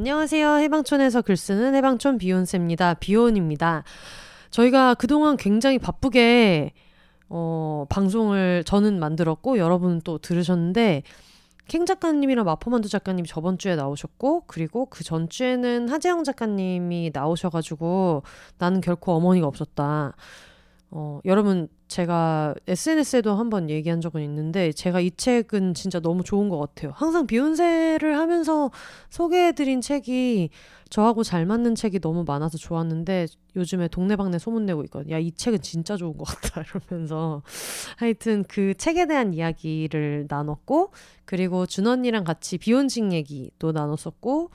안녕하세요. 해방촌에서 글 쓰는 해방촌 비욘세입니다. 비혼입니다. 저희가 그동안 굉장히 바쁘게 어, 방송을 저는 만들었고 여러분은 또 들으셨는데 캥 작가님이랑 마포만두 작가님 저번 주에 나오셨고 그리고 그 전주에는 하재영 작가님이 나오셔가지고 나는 결코 어머니가 없었다. 어, 여러분 제가 SNS에도 한번 얘기한 적은 있는데 제가 이 책은 진짜 너무 좋은 것 같아요. 항상 비욘세를 하면서 소개해드린 책이 저하고 잘 맞는 책이 너무 많아서 좋았는데 요즘에 동네방네 소문내고 있거든요. 야, 이 책은 진짜 좋은 것 같다. 이러면서. 하여튼 그 책에 대한 이야기를 나눴고, 그리고 준 언니랑 같이 비혼식 얘기도 나눴었고,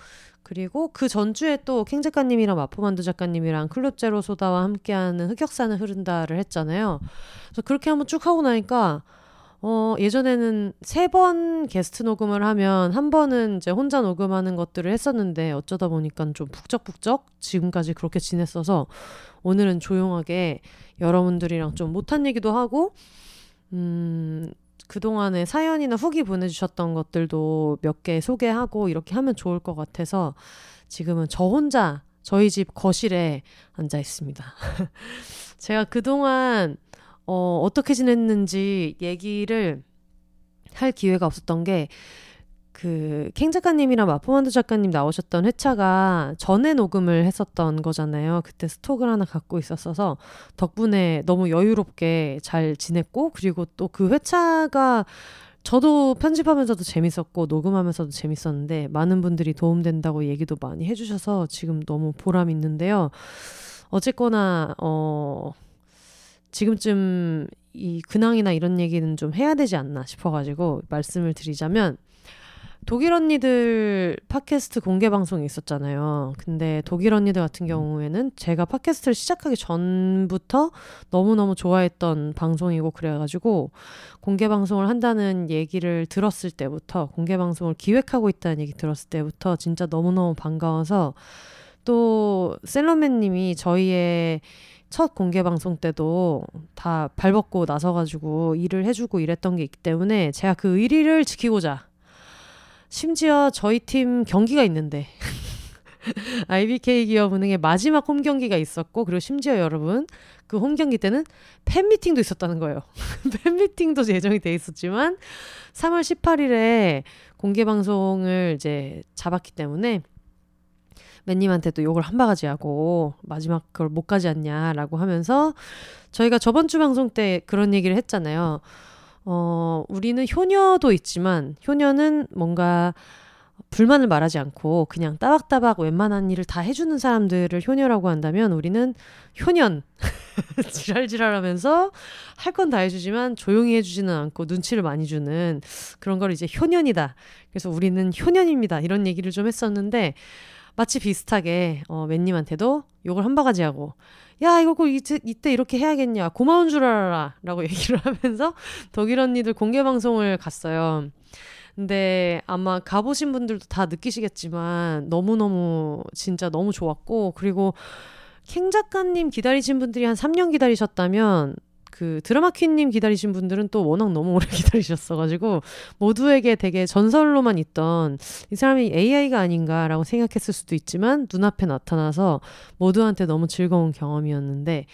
그리고 그 전주에 또 캥 작가님이랑 마포만두 작가님이랑 클럽 제로 소다와 함께하는 흑역사는 흐른다를 했잖아요. 그래서 그렇게 한번 쭉 하고 나니까 어, 예전에는 세 번 게스트 녹음을 하면 한 번은 이제 혼자 녹음하는 것들을 했었는데 어쩌다 보니까 좀 북적북적 지금까지 그렇게 지냈어서 오늘은 조용하게 여러분들이랑 좀 못한 얘기도 하고, 음, 그동안에 사연이나 후기 보내주셨던 것들도 몇 개 소개하고 이렇게 하면 좋을 것 같아서 지금은 저 혼자 저희 집 거실에 앉아 있습니다. 제가 그동안 어, 어떻게 지냈는지 얘기를 할 기회가 없었던 게, 그, 캥 작가님이랑 마포만두 작가님 나오셨던 회차가 전에 녹음을 했었던 거잖아요. 그때 스톡을 하나 갖고 있었어서 덕분에 너무 여유롭게 잘 지냈고, 그리고 또 그 회차가 저도 편집하면서도 재밌었고, 녹음하면서도 재밌었는데, 많은 분들이 도움된다고 얘기도 많이 해주셔서 지금 너무 보람 있는데요. 어쨌거나, 어, 지금쯤 이 근황이나 이런 얘기는 좀 해야 되지 않나 싶어가지고 말씀을 드리자면 독일 언니들 팟캐스트 공개 방송이 있었잖아요. 근데 독일 언니들 같은 경우에는 제가 팟캐스트를 시작하기 전부터 너무너무 좋아했던 방송이고 그래가지고 공개 방송을 한다는 얘기를 들었을 때부터 공개 방송을 기획하고 있다는 얘기 들었을 때부터 진짜 너무너무 반가워서 또 셀러맨 님이 저희의 첫 공개 방송 때도 다 발벗고 나서가지고 일을 해주고 이랬던 게 있기 때문에 제가 그 의리를 지키고자 심지어 저희 팀 경기가 있는데 IBK 기업 은행의 마지막 홈 경기가 있었고 그리고 심지어 여러분 그 홈 경기 때는 팬 미팅도 있었다는 거예요. 팬 미팅도 예정이 돼 있었지만 3월 18일에 공개 방송을 이제 잡았기 때문에 맨님한테도 욕을 한 바가지 하고 마지막 그걸 못 가지 않냐라고 하면서 저희가 저번 주 방송 때 그런 얘기를 했잖아요. 어, 우리는 효녀도 있지만 효녀는 뭔가 불만을 말하지 않고 그냥 따박따박 웬만한 일을 다 해주는 사람들을 효녀라고 한다면 우리는 효년 지랄지랄하면서 할 건 다 해주지만 조용히 해주지는 않고 눈치를 많이 주는 그런 걸 이제 효년이다. 그래서 우리는 효년입니다. 이런 얘기를 좀 했었는데 마치 비슷하게 어, 맨님한테도 욕을 한 바가지 하고 야 이거 꼭 이때, 이때 이렇게 해야겠냐 고마운 줄 알아라 라고 얘기를 하면서 독일 언니들 공개 방송을 갔어요. 근데 아마 가보신 분들도 다 느끼시겠지만 너무너무 진짜 너무 좋았고 그리고 캥 작가님 기다리신 분들이 한 3년 기다리셨다면 그 드라마 퀸님 기다리신 분들은 또 워낙 너무 오래 기다리셨어가지고 모두에게 되게 전설로만 있던 이 사람이 AI가 아닌가라고 생각했을 수도 있지만 눈앞에 나타나서 모두한테 너무 즐거운 경험이었는데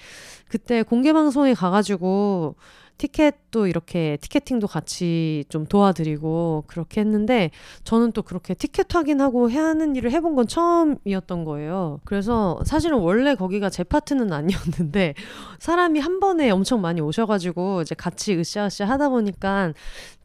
그때 공개 방송에 가가지고 티켓도 이렇게 티켓팅도 같이 좀 도와드리고 그렇게 했는데 저는 또 그렇게 티켓 확인하고 해야 하는 일을 해본 건 처음이었던 거예요. 그래서 사실은 원래 거기가 제 파트는 아니었는데 사람이 한 번에 엄청 많이 오셔가지고 이제 같이 으쌰으쌰 하다 보니까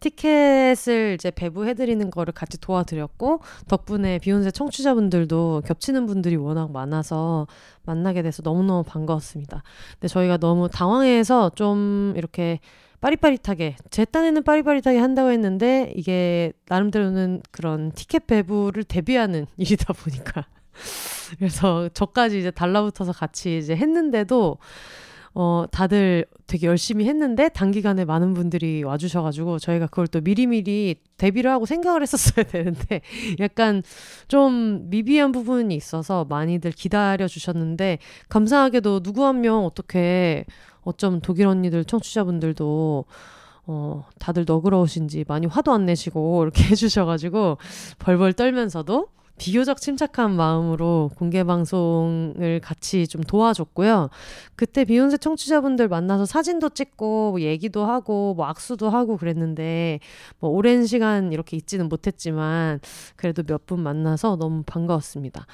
티켓을 이제 배부해드리는 거를 같이 도와드렸고 덕분에 비욘세 청취자분들도 겹치는 분들이 워낙 많아서 만나게 돼서 너무너무 반가웠습니다. 근데 저희가 너무 당황해서 좀 이렇게 빠릿빠릿하게 제 딴에는 빠릿빠릿하게 한다고 했는데 이게 나름대로는 그런 티켓 배부를 대비하는 일이다 보니까. 그래서 저까지 이제 달라붙어서 같이 이제 했는데도 어, 다들 되게 열심히 했는데 단기간에 많은 분들이 와주셔가지고 저희가 그걸 또 미리미리 데뷔를 하고 생각을 했었어야 되는데 약간 좀 미비한 부분이 있어서 많이들 기다려 주셨는데 감사하게도 누구 한 명 어떻게 어쩜 독일 언니들 청취자분들도 어, 다들 너그러우신지 많이 화도 안 내시고 이렇게 해주셔가지고 벌벌 떨면서도 비교적 침착한 마음으로 공개 방송을 같이 좀 도와줬고요. 그때 비욘세 청취자분들 만나서 사진도 찍고 뭐 얘기도 하고 뭐 악수도 하고 그랬는데 뭐 오랜 시간 이렇게 있지는 못했지만 그래도 몇 분 만나서 너무 반가웠습니다.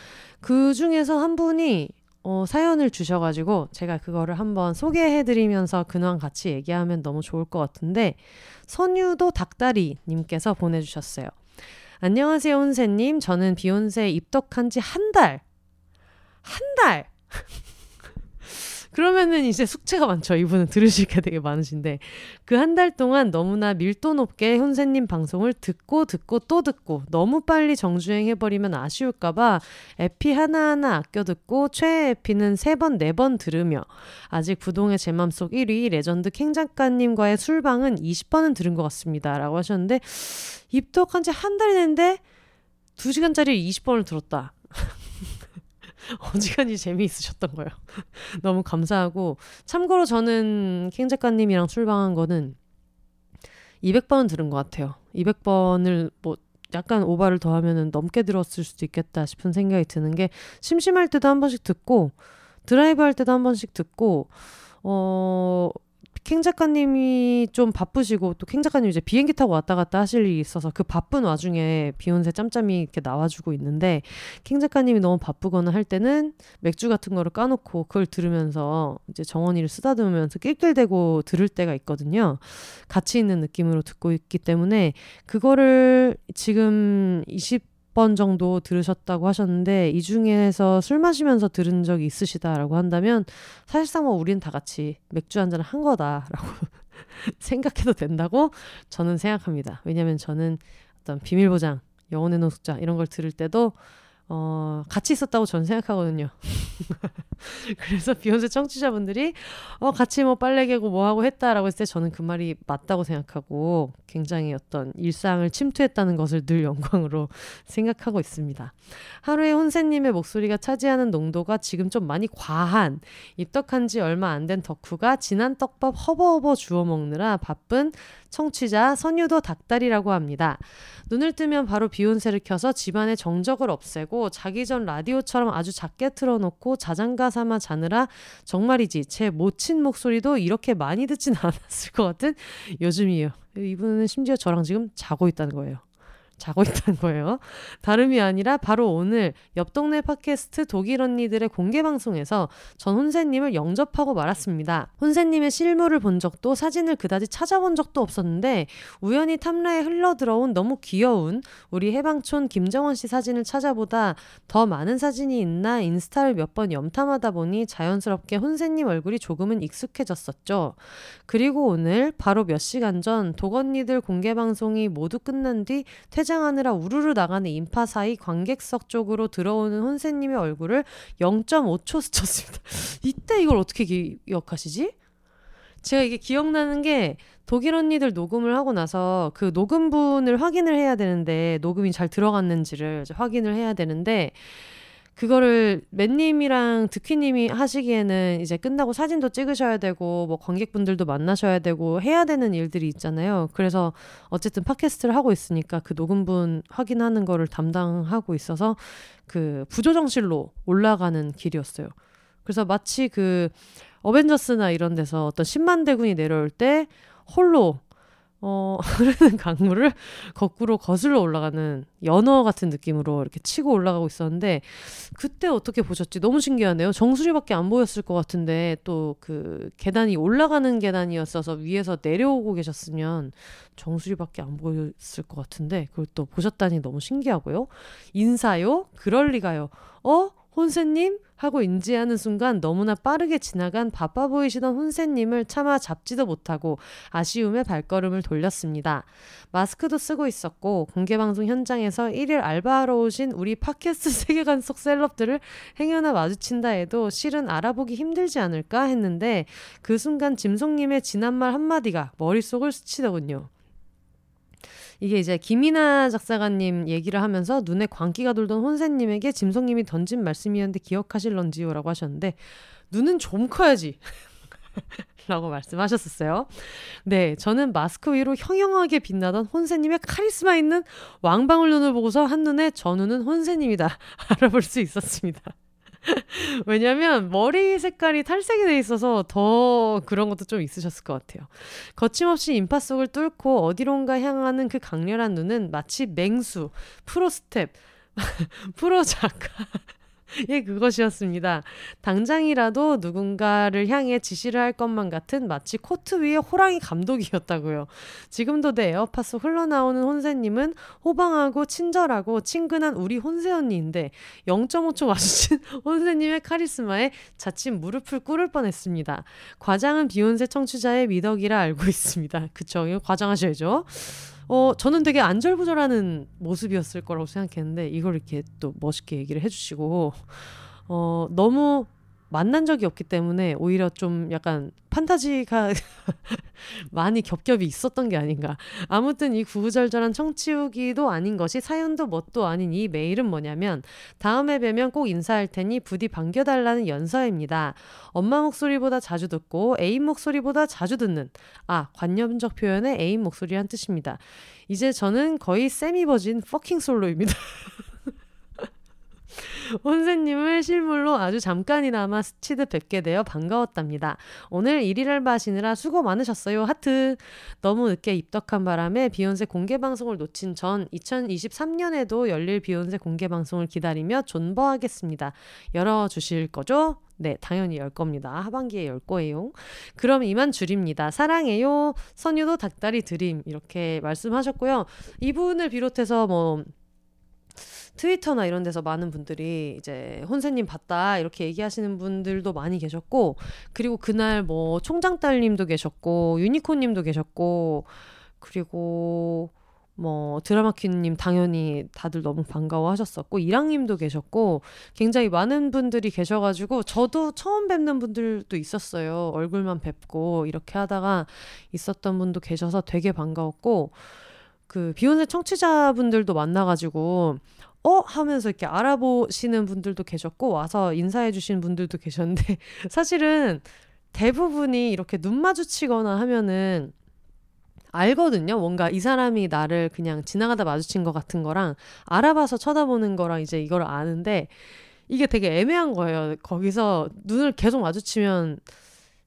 그 중에서 한 분이 어, 사연을 주셔가지고 제가 그거를 한번 소개해드리면서 근황 같이 얘기하면 너무 좋을 것 같은데 선유도 닭다리님께서 보내주셨어요. 안녕하세요, 혼세님. 저는 비욘세 입덕한 지 한 달. 한 달! 그러면은 이제 숙제가 많죠. 이분은 들으실 게 되게 많으신데. 그 한 달 동안 너무나 밀도 높게 혼세님 방송을 듣고 듣고 또 듣고 너무 빨리 정주행 해버리면 아쉬울까봐 에피 하나하나 아껴 듣고 최애 에피는 세 번, 네 번 들으며 아직 부동의 제 맘속 1위 레전드 캥 작가님과의 술방은 20번은 들은 것 같습니다. 라고 하셨는데 입덕한 지 한 달이 됐는데 2시간짜리 20번을 들었다. 어지간히 재미있으셨던 거예요. 너무 감사하고 참고로 저는 캥 작가님이랑 술방한 거는 200번 들은 것 같아요. 200번을 뭐 약간 오바를 더하면 넘게 들었을 수도 있겠다 싶은 생각이 드는 게 심심할 때도 한 번씩 듣고 드라이브 할 때도 한 번씩 듣고 어 캥 작가님이 좀 바쁘시고 또 캥 작가님 이제 비행기 타고 왔다 갔다 하실 일이 있어서 그 바쁜 와중에 비욘세 짬짬이 이렇게 나와주고 있는데 캥 작가님이 너무 바쁘거나 할 때는 맥주 같은 거를 까놓고 그걸 들으면서 이제 정원이를 쓰다듬으면서 낄낄대고 들을 때가 있거든요. 같이 있는 느낌으로 듣고 있기 때문에 그거를 지금 20 번 정도 들으셨다고 하셨는데 이 중에서 술 마시면서 들은 적이 있으시다라고 한다면 사실상 뭐 우리는 다 같이 맥주 한 잔을 한 거다라고 생각해도 된다고 저는 생각합니다. 왜냐하면 저는 어떤 비밀 보장, 영혼의 노숙자 이런 걸 들을 때도 어, 같이 있었다고 저는 생각하거든요. 그래서 비욘세 청취자분들이 어, 같이 뭐 빨래 개고 뭐 하고 했다라고 했을 때 저는 그 말이 맞다고 생각하고 굉장히 어떤 일상을 침투했다는 것을 늘 영광으로 생각하고 있습니다. 하루에 혼세님의 목소리가 차지하는 농도가 지금 좀 많이 과한 입덕한 지 얼마 안 된 덕후가 진한 떡밥 허버허버 주워 먹느라 바쁜 청취자 선유도 닭다리라고 합니다. 눈을 뜨면 바로 비욘세를 켜서 집안의 정적을 없애고 자기 전 라디오처럼 아주 작게 틀어놓고 자장가 삼아 자느라 정말이지 제 모친 목소리도 이렇게 많이 듣진 않았을 것 같은 요즘이에요. 이분은 심지어 저랑 지금 자고 있다는 거예요. 자고 있다는 거예요. 다름이 아니라 바로 오늘 옆 동네 팟캐스트 독일 언니들의 공개 방송에서 전 혼세님을 영접하고 말았습니다. 혼세님의 실물을 본 적도 사진을 그다지 찾아본 적도 없었는데 우연히 탐라에 흘러들어온 너무 귀여운 우리 해방촌 김정원 씨 사진을 찾아보다 더 많은 사진이 있나 인스타를 몇 번 염탐하다 보니 자연스럽게 혼세님 얼굴이 조금은 익숙해졌었죠. 그리고 오늘 바로 몇 시간 전 독언니들 공개 방송이 모두 끝난 뒤 퇴장 퇴장하느라 우르르 나가는 인파 사이 관객석 쪽으로 들어오는 혼세님의 얼굴을 0.5초 스쳤습니다. 이때 이걸 어떻게 기억하시지? 제가 이게 기억나는 게 독일 언니들 녹음을 하고 나서 그 녹음분을 확인을 해야 되는데 녹음이 잘 들어갔는지를 확인을 해야 되는데 그거를 맨님이랑 득휘님이 하시기에는 이제 끝나고 사진도 찍으셔야 되고 뭐 관객분들도 만나셔야 되고 해야 되는 일들이 있잖아요. 그래서 어쨌든 팟캐스트를 하고 있으니까 그 녹음분 확인하는 거를 담당하고 있어서 그 부조정실로 올라가는 길이었어요. 그래서 마치 그 어벤져스나 이런 데서 어떤 10만 대군이 내려올 때 홀로 어, 흐르는 강물을 거꾸로 거슬러 올라가는 연어 같은 느낌으로 이렇게 치고 올라가고 있었는데 그때 어떻게 보셨지? 너무 신기하네요. 정수리밖에 안 보였을 것 같은데 또 그 계단이 올라가는 계단이었어서 위에서 내려오고 계셨으면 정수리밖에 안 보였을 것 같은데 그걸 또 보셨다니 너무 신기하고요. 인사요? 그럴 리가요. 어? 혼세님? 하고 인지하는 순간 너무나 빠르게 지나간 바빠 보이시던 혼세님을 차마 잡지도 못하고 아쉬움에 발걸음을 돌렸습니다. 마스크도 쓰고 있었고 공개방송 현장에서 1일 알바하러 오신 우리 팟캐스트 세계관 속 셀럽들을 행여나 마주친다 해도 실은 알아보기 힘들지 않을까 했는데 그 순간 짐송님의 지난 말 한마디가 머릿속을 스치더군요. 이게 이제 김이나 작사가님 얘기를 하면서 눈에 광기가 돌던 혼세님에게 짐송님이 던진 말씀이었는데 기억하실런지요 라고 하셨는데 눈은 좀 커야지. 라고 말씀하셨었어요. 네, 저는 마스크 위로 형형하게 빛나던 혼세님의 카리스마 있는 왕방울 눈을 보고서 한눈에 저 눈은 혼세님이다 알아볼 수 있었습니다. 왜냐면 머리 색깔이 탈색이 돼 있어서 더 그런 것도 좀 있으셨을 것 같아요. 거침없이 인파 속을 뚫고 어디론가 향하는 그 강렬한 눈은 마치 맹수, 프로 스텝, 프로 작가, 예, 그것이었습니다. 당장이라도 누군가를 향해 지시를 할 것만 같은 마치 코트 위에 호랑이 감독이었다고요. 지금도 내 에어팟 속 흘러나오는 혼세님은 호방하고 친절하고 친근한 우리 혼세 언니인데 0.5초 마주친 혼세님의 카리스마에 자칫 무릎을 꿇을 뻔했습니다. 과장은 비욘세 청취자의 미덕이라 알고 있습니다. 그쵸? 과장하셔야죠. 어, 저는 되게 안절부절하는 모습이었을 거라고 생각했는데 이걸 이렇게 또 멋있게 얘기를 해주시고 어, 너무 만난 적이 없기 때문에 오히려 좀 약간 판타지가 많이 겹겹이 있었던 게 아닌가. 아무튼 이 구구절절한 청취후기도 아닌 것이 사연도 뭣도 아닌 이 메일은 뭐냐면 다음에 뵈면 꼭 인사할 테니 부디 반겨달라는 연서입니다. 엄마 목소리보다 자주 듣고 애인 목소리보다 자주 듣는 아 관념적 표현의 애인 목소리란 뜻입니다. 이제 저는 거의 세미버진 퍼킹 솔로입니다. 혼세님을 실물로 아주 잠깐이나마 스치듯 뵙게 되어 반가웠답니다. 오늘 일일 알바하시느라 수고 많으셨어요. 하트. 너무 늦게 입덕한 바람에 비욘세 공개 방송을 놓친 전 2023년에도 열릴 비욘세 공개 방송을 기다리며 존버하겠습니다. 열어주실 거죠? 네, 당연히 열 겁니다. 하반기에 열 거예요. 그럼 이만 줄입니다. 사랑해요. 선유도 닭다리 드림. 이렇게 말씀하셨고요. 이분을 비롯해서 뭐, 트위터나 이런 데서 많은 분들이 이제 혼세님 봤다 이렇게 얘기하시는 분들도 많이 계셨고 그리고 그날 뭐 총장 딸님도 계셨고 유니콘님도 계셨고 그리고 뭐 드라마퀸님 당연히 다들 너무 반가워하셨었고 이랑님도 계셨고 굉장히 많은 분들이 계셔가지고 저도 처음 뵙는 분들도 있었어요. 얼굴만 뵙고 이렇게 하다가 있었던 분도 계셔서 되게 반가웠고 그 비욘세 청취자분들도 만나가지고 어? 하면서 이렇게 알아보시는 분들도 계셨고 와서 인사해 주신 분들도 계셨는데 사실은 대부분이 이렇게 눈 마주치거나 하면은 알거든요. 뭔가 이 사람이 나를 그냥 지나가다 마주친 것 같은 거랑 알아봐서 쳐다보는 거랑 이제 이걸 아는데 이게 되게 애매한 거예요. 거기서 눈을 계속 마주치면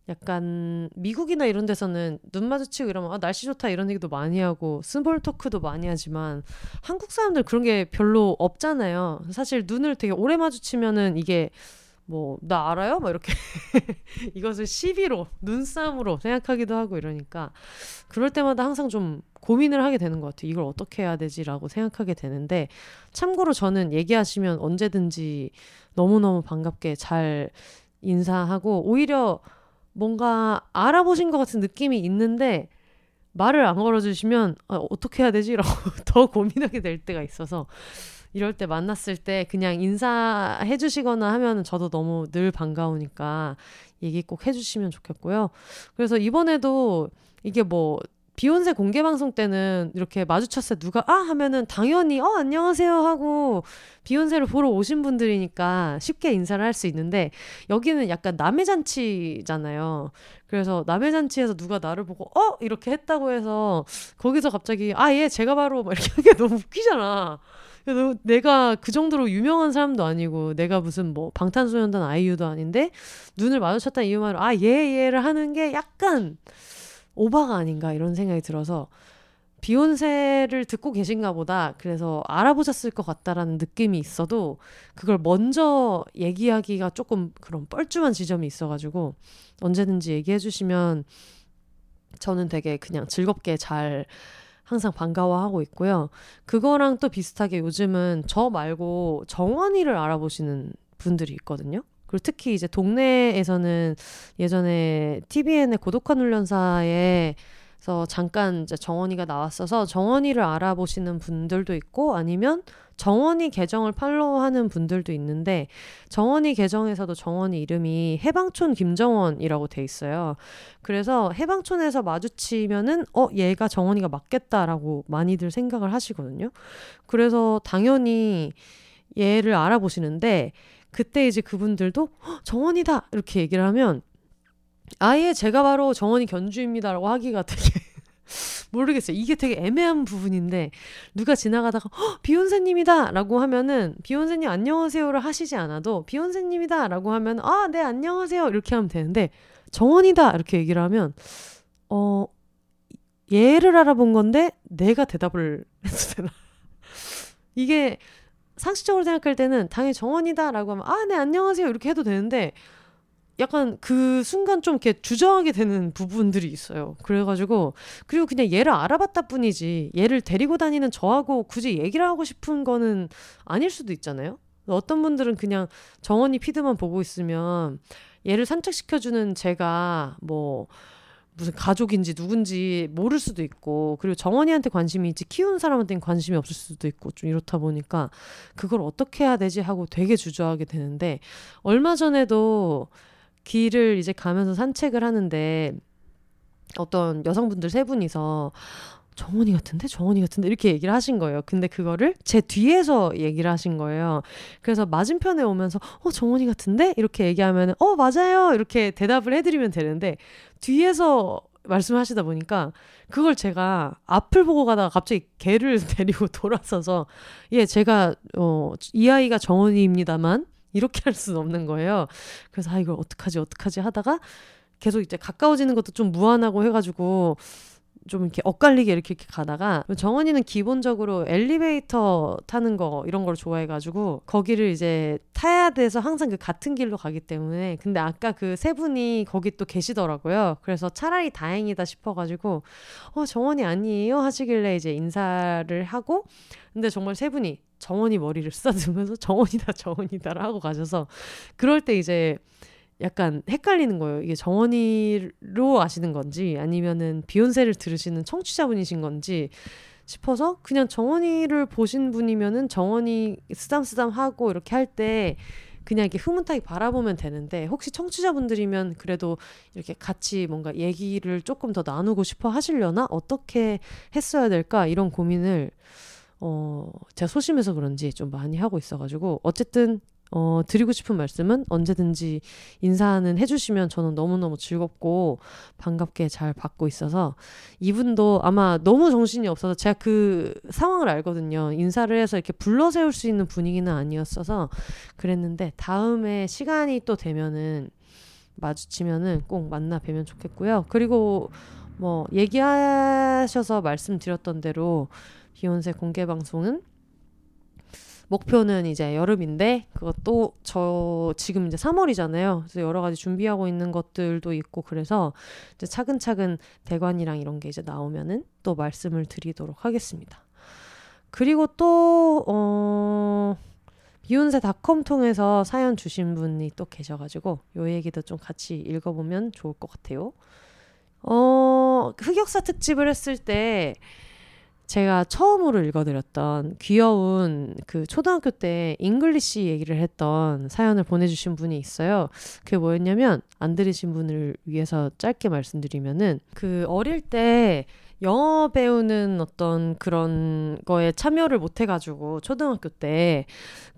약간 미국이나 이런 데서는 눈 마주치고 이러면 아, 날씨 좋다 이런 얘기도 많이 하고 small talk도 많이 하지만 한국 사람들 그런 게 별로 없잖아요. 사실 눈을 되게 오래 마주치면은 이게 뭐 나 알아요? 막 이렇게 이것을 시비로 눈싸움으로 생각하기도 하고 이러니까 그럴 때마다 항상 좀 고민을 하게 되는 것 같아요. 이걸 어떻게 해야 되지라고 생각하게 되는데 참고로 저는 얘기하시면 언제든지 너무너무 반갑게 잘 인사하고 오히려 뭔가 알아보신 것 같은 느낌이 있는데 말을 안 걸어주시면 아, 어떻게 해야 되지? 라고 더 고민하게 될 때가 있어서 이럴 때 만났을 때 그냥 인사해 주시거나 하면 저도 너무 늘 반가우니까 얘기 꼭 해주시면 좋겠고요. 그래서 이번에도 이게 뭐 비욘세 공개 방송 때는 이렇게 마주쳤을 때 누가 아 하면은 당연히 어 안녕하세요 하고 비욘세를 보러 오신 분들이니까 쉽게 인사를 할 수 있는데 여기는 약간 남의 잔치잖아요. 그래서 남의 잔치에서 누가 나를 보고 어 이렇게 했다고 해서 거기서 갑자기 아 예 제가 바로 막 이렇게 하는 게 너무 웃기잖아. 내가 그 정도로 유명한 사람도 아니고 내가 무슨 뭐 방탄소년단 아이유도 아닌데 눈을 마주쳤다는 이유만으로 아 예 예를 하는 게 약간 오바가 아닌가 이런 생각이 들어서 비욘세를 듣고 계신가 보다. 그래서 알아보셨을 것 같다라는 느낌이 있어도 그걸 먼저 얘기하기가 조금 그런 뻘쭘한 지점이 있어가지고 언제든지 얘기해 주시면 저는 되게 그냥 즐겁게 잘 항상 반가워하고 있고요. 그거랑 또 비슷하게 요즘은 저 말고 정원이를 알아보시는 분들이 있거든요. 그리고 특히 이제 동네에서는 예전에 TVN의 고독한 훈련사에 서 잠깐 이제 정원이가 나왔어서 정원이를 알아보시는 분들도 있고 아니면 정원이 계정을 팔로우하는 분들도 있는데 정원이 계정에서도 정원이 이름이 해방촌 김정원이라고 돼 있어요. 그래서 해방촌에서 마주치면은 어 얘가 정원이가 맞겠다라고 많이들 생각을 하시거든요. 그래서 당연히 얘를 알아보시는데 그때 이제 그분들도 정원이다. 이렇게 얘기를 하면 아예 제가 바로 정원이 견주입니다라고 하기가 되게 모르겠어요. 이게 되게 애매한 부분인데 누가 지나가다가 비욘세님이다라고 하면은 비욘세님 안녕하세요를 하시지 않아도 비욘세님이다라고 하면 아 네 안녕하세요. 이렇게 하면 되는데 정원이다. 이렇게 얘기를 하면 어 얘를 알아본 건데 내가 대답을 해도 되나 이게 상식적으로 생각할 때는 당연히 정원이다라고 하면 아 네 안녕하세요 이렇게 해도 되는데 약간 그 순간 좀 이렇게 주저하게 되는 부분들이 있어요. 그래가지고 그리고 그냥 얘를 알아봤다 뿐이지 얘를 데리고 다니는 저하고 굳이 얘기를 하고 싶은 거는 아닐 수도 있잖아요. 어떤 분들은 그냥 정원이 피드만 보고 있으면 얘를 산책시켜주는 제가 뭐 무슨 가족인지 누군지 모를 수도 있고 그리고 정원이한테 관심이 있지 키우는 사람한테는 관심이 없을 수도 있고 좀 이렇다 보니까 그걸 어떻게 해야 되지 하고 되게 주저하게 되는데 얼마 전에도 길을 이제 가면서 산책을 하는데 어떤 여성분들 세 분이서 정원이 같은데 정원이 같은데 이렇게 얘기를 하신 거예요. 근데 그거를 제 뒤에서 얘기를 하신 거예요. 그래서 맞은편에 오면서 어 정원이 같은데 이렇게 얘기하면 어 맞아요 이렇게 대답을 해드리면 되는데 뒤에서 말씀하시다 보니까 그걸 제가 앞을 보고 가다가 갑자기 개를 데리고 돌아서서 예 제가 어 이 아이가 정원이입니다만 이렇게 할 수는 없는 거예요. 그래서 아 이걸 어떡하지 어떡하지 하다가 계속 이제 가까워지는 것도 좀 무안하고 해가지고 좀 이렇게 엇갈리게 이렇게, 이렇게 가다가 정원이는 기본적으로 엘리베이터 타는 거 이런 걸 좋아해가지고 거기를 이제 타야 돼서 항상 그 같은 길로 가기 때문에 근데 아까 그 세 분이 거기 또 계시더라고요. 그래서 차라리 다행이다 싶어가지고 어 정원이 아니에요 하시길래 이제 인사를 하고 근데 정말 세 분이 정원이 머리를 쓰다듬으면서 정원이다 정원이다라 하고 가셔서 그럴 때 이제 약간 헷갈리는 거예요. 이게 정원이로 아시는 건지 아니면은 비욘세를 들으시는 청취자분이신 건지 싶어서 그냥 정원이를 보신 분이면은 정원이 쓰담쓰담 하고 이렇게 할 때 그냥 이렇게 흐뭇하게 바라보면 되는데 혹시 청취자분들이면 그래도 이렇게 같이 뭔가 얘기를 조금 더 나누고 싶어 하시려나 어떻게 했어야 될까 이런 고민을 어 제가 소심해서 그런지 좀 많이 하고 있어가지고 어쨌든 어, 드리고 싶은 말씀은 언제든지 인사는 해주시면 저는 너무너무 즐겁고 반갑게 잘 받고 있어서 이분도 아마 너무 정신이 없어서 제가 그 상황을 알거든요. 인사를 해서 이렇게 불러 세울 수 있는 분위기는 아니었어서 그랬는데 다음에 시간이 또 되면은 마주치면은 꼭 만나 뵈면 좋겠고요. 그리고 뭐 얘기하셔서 말씀드렸던 대로 비욘세 공개 방송은 목표는 이제 여름인데 그것도 저 지금 이제 3월이잖아요. 그래서 여러 가지 준비하고 있는 것들도 있고 그래서 이제 차근차근 대관이랑 이런 게 이제 나오면은 또 말씀을 드리도록 하겠습니다. 그리고 또 어. 비욘세닷컴 통해서 사연 주신 분이 또 계셔가지고 요 얘기도 좀 같이 읽어보면 좋을 것 같아요. 어, 흑역사 특집을 했을 때 제가 처음으로 읽어드렸던 귀여운 그 초등학교 때 English 얘기를 했던 사연을 보내주신 분이 있어요. 그게 뭐였냐면 안 들으신 분을 위해서 짧게 말씀드리면은 그 어릴 때 영어 배우는 어떤 그런 거에 참여를 못 해가지고 초등학교 때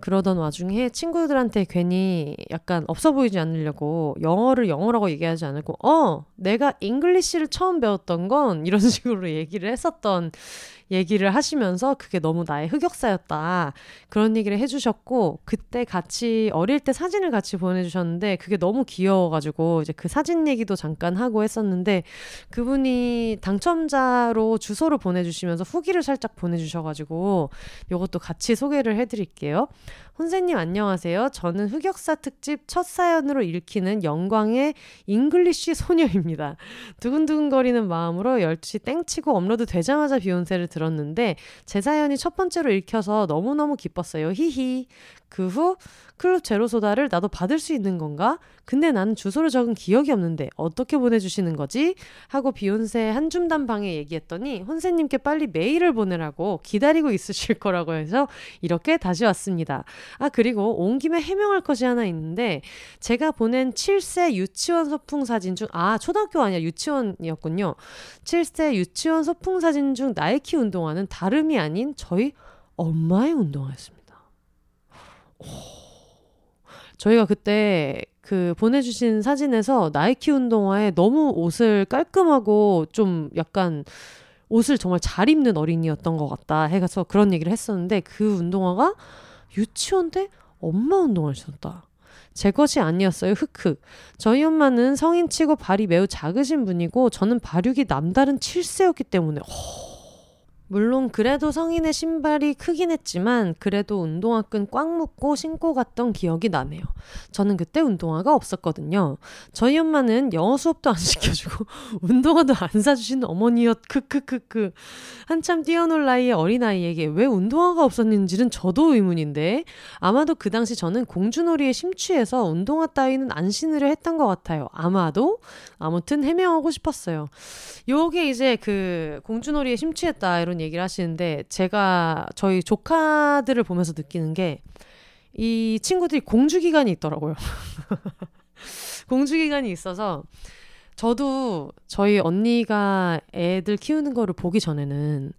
그러던 와중에 친구들한테 괜히 약간 없어 보이지 않으려고 영어를 영어라고 얘기하지 않고 어 내가 English를 처음 배웠던 건 이런 식으로 얘기를 했었던 얘기를 하시면서 그게 너무 나의 흑역사였다. 그런 얘기를 해주셨고, 그때 같이, 어릴 때 사진을 같이 보내주셨는데, 그게 너무 귀여워가지고, 이제 그 사진 얘기도 잠깐 하고 했었는데, 그분이 당첨자로 주소를 보내주시면서 후기를 살짝 보내주셔가지고, 이것도 같이 소개를 해드릴게요. 혼세님 안녕하세요. 저는 흑역사 특집 첫 사연으로 읽히는 영광의 English 소녀입니다. 두근두근거리는 마음으로 12시 땡치고 업로드 되자마자 비욘세를 들었는데 제 사연이 첫 번째로 읽혀서 너무너무 기뻤어요. 히히. 그 후 클럽 제로소다를 나도 받을 수 있는 건가? 근데 나는 주소를 적은 기억이 없는데 어떻게 보내주시는 거지? 하고 비욘세 한줌단 방에 얘기했더니 혼세님께 빨리 메일을 보내라고 기다리고 있으실 거라고 해서 이렇게 다시 왔습니다. 아 그리고 온 김에 해명할 것이 하나 있는데 제가 보낸 7세 유치원 소풍 사진 중 아 초등학교 아니야 유치원이었군요. 7세 유치원 소풍 사진 중 나이키 운동화는 다름이 아닌 저희 엄마의 운동화였습니다. 오. 저희가 그때 그 보내주신 사진에서 나이키 운동화에 너무 옷을 깔끔하고 좀 약간 옷을 정말 잘 입는 어린이였던 것 같다 해서 그런 얘기를 했었는데 그 운동화가 유치원 때 엄마 운동화를 신었다. 제 것이 아니었어요. 흑흑. 저희 엄마는 성인 치고 발이 매우 작으신 분이고 저는 발육이 남다른 7세였기 때문에 허... 물론 그래도 성인의 신발이 크긴 했지만 그래도 운동화끈 꽉 묶고 신고 갔던 기억이 나네요. 저는 그때 운동화가 없었거든요. 저희 엄마는 영어 수업도 안 시켜주고 운동화도 안 사주신 어머니였 크크크크. 한참 뛰어놀 나이의 어린아이에게 왜 운동화가 없었는지는 저도 의문인데 아마도 그 당시 저는 공주놀이에 심취해서 운동화 따위는 안 신으려 했던 것 같아요. 아마도 아무튼 해명하고 싶었어요. 요게 이제 그 공주놀이에 심취했다 이런 얘기를 하시는데 제가 저희 조카들을 보면서 느끼는 게 이 친구들이 공주 기간이 있더라고요. 공주 기간이 있어서 저도 저희 언니가 애들 키우는 거를 보기 전에는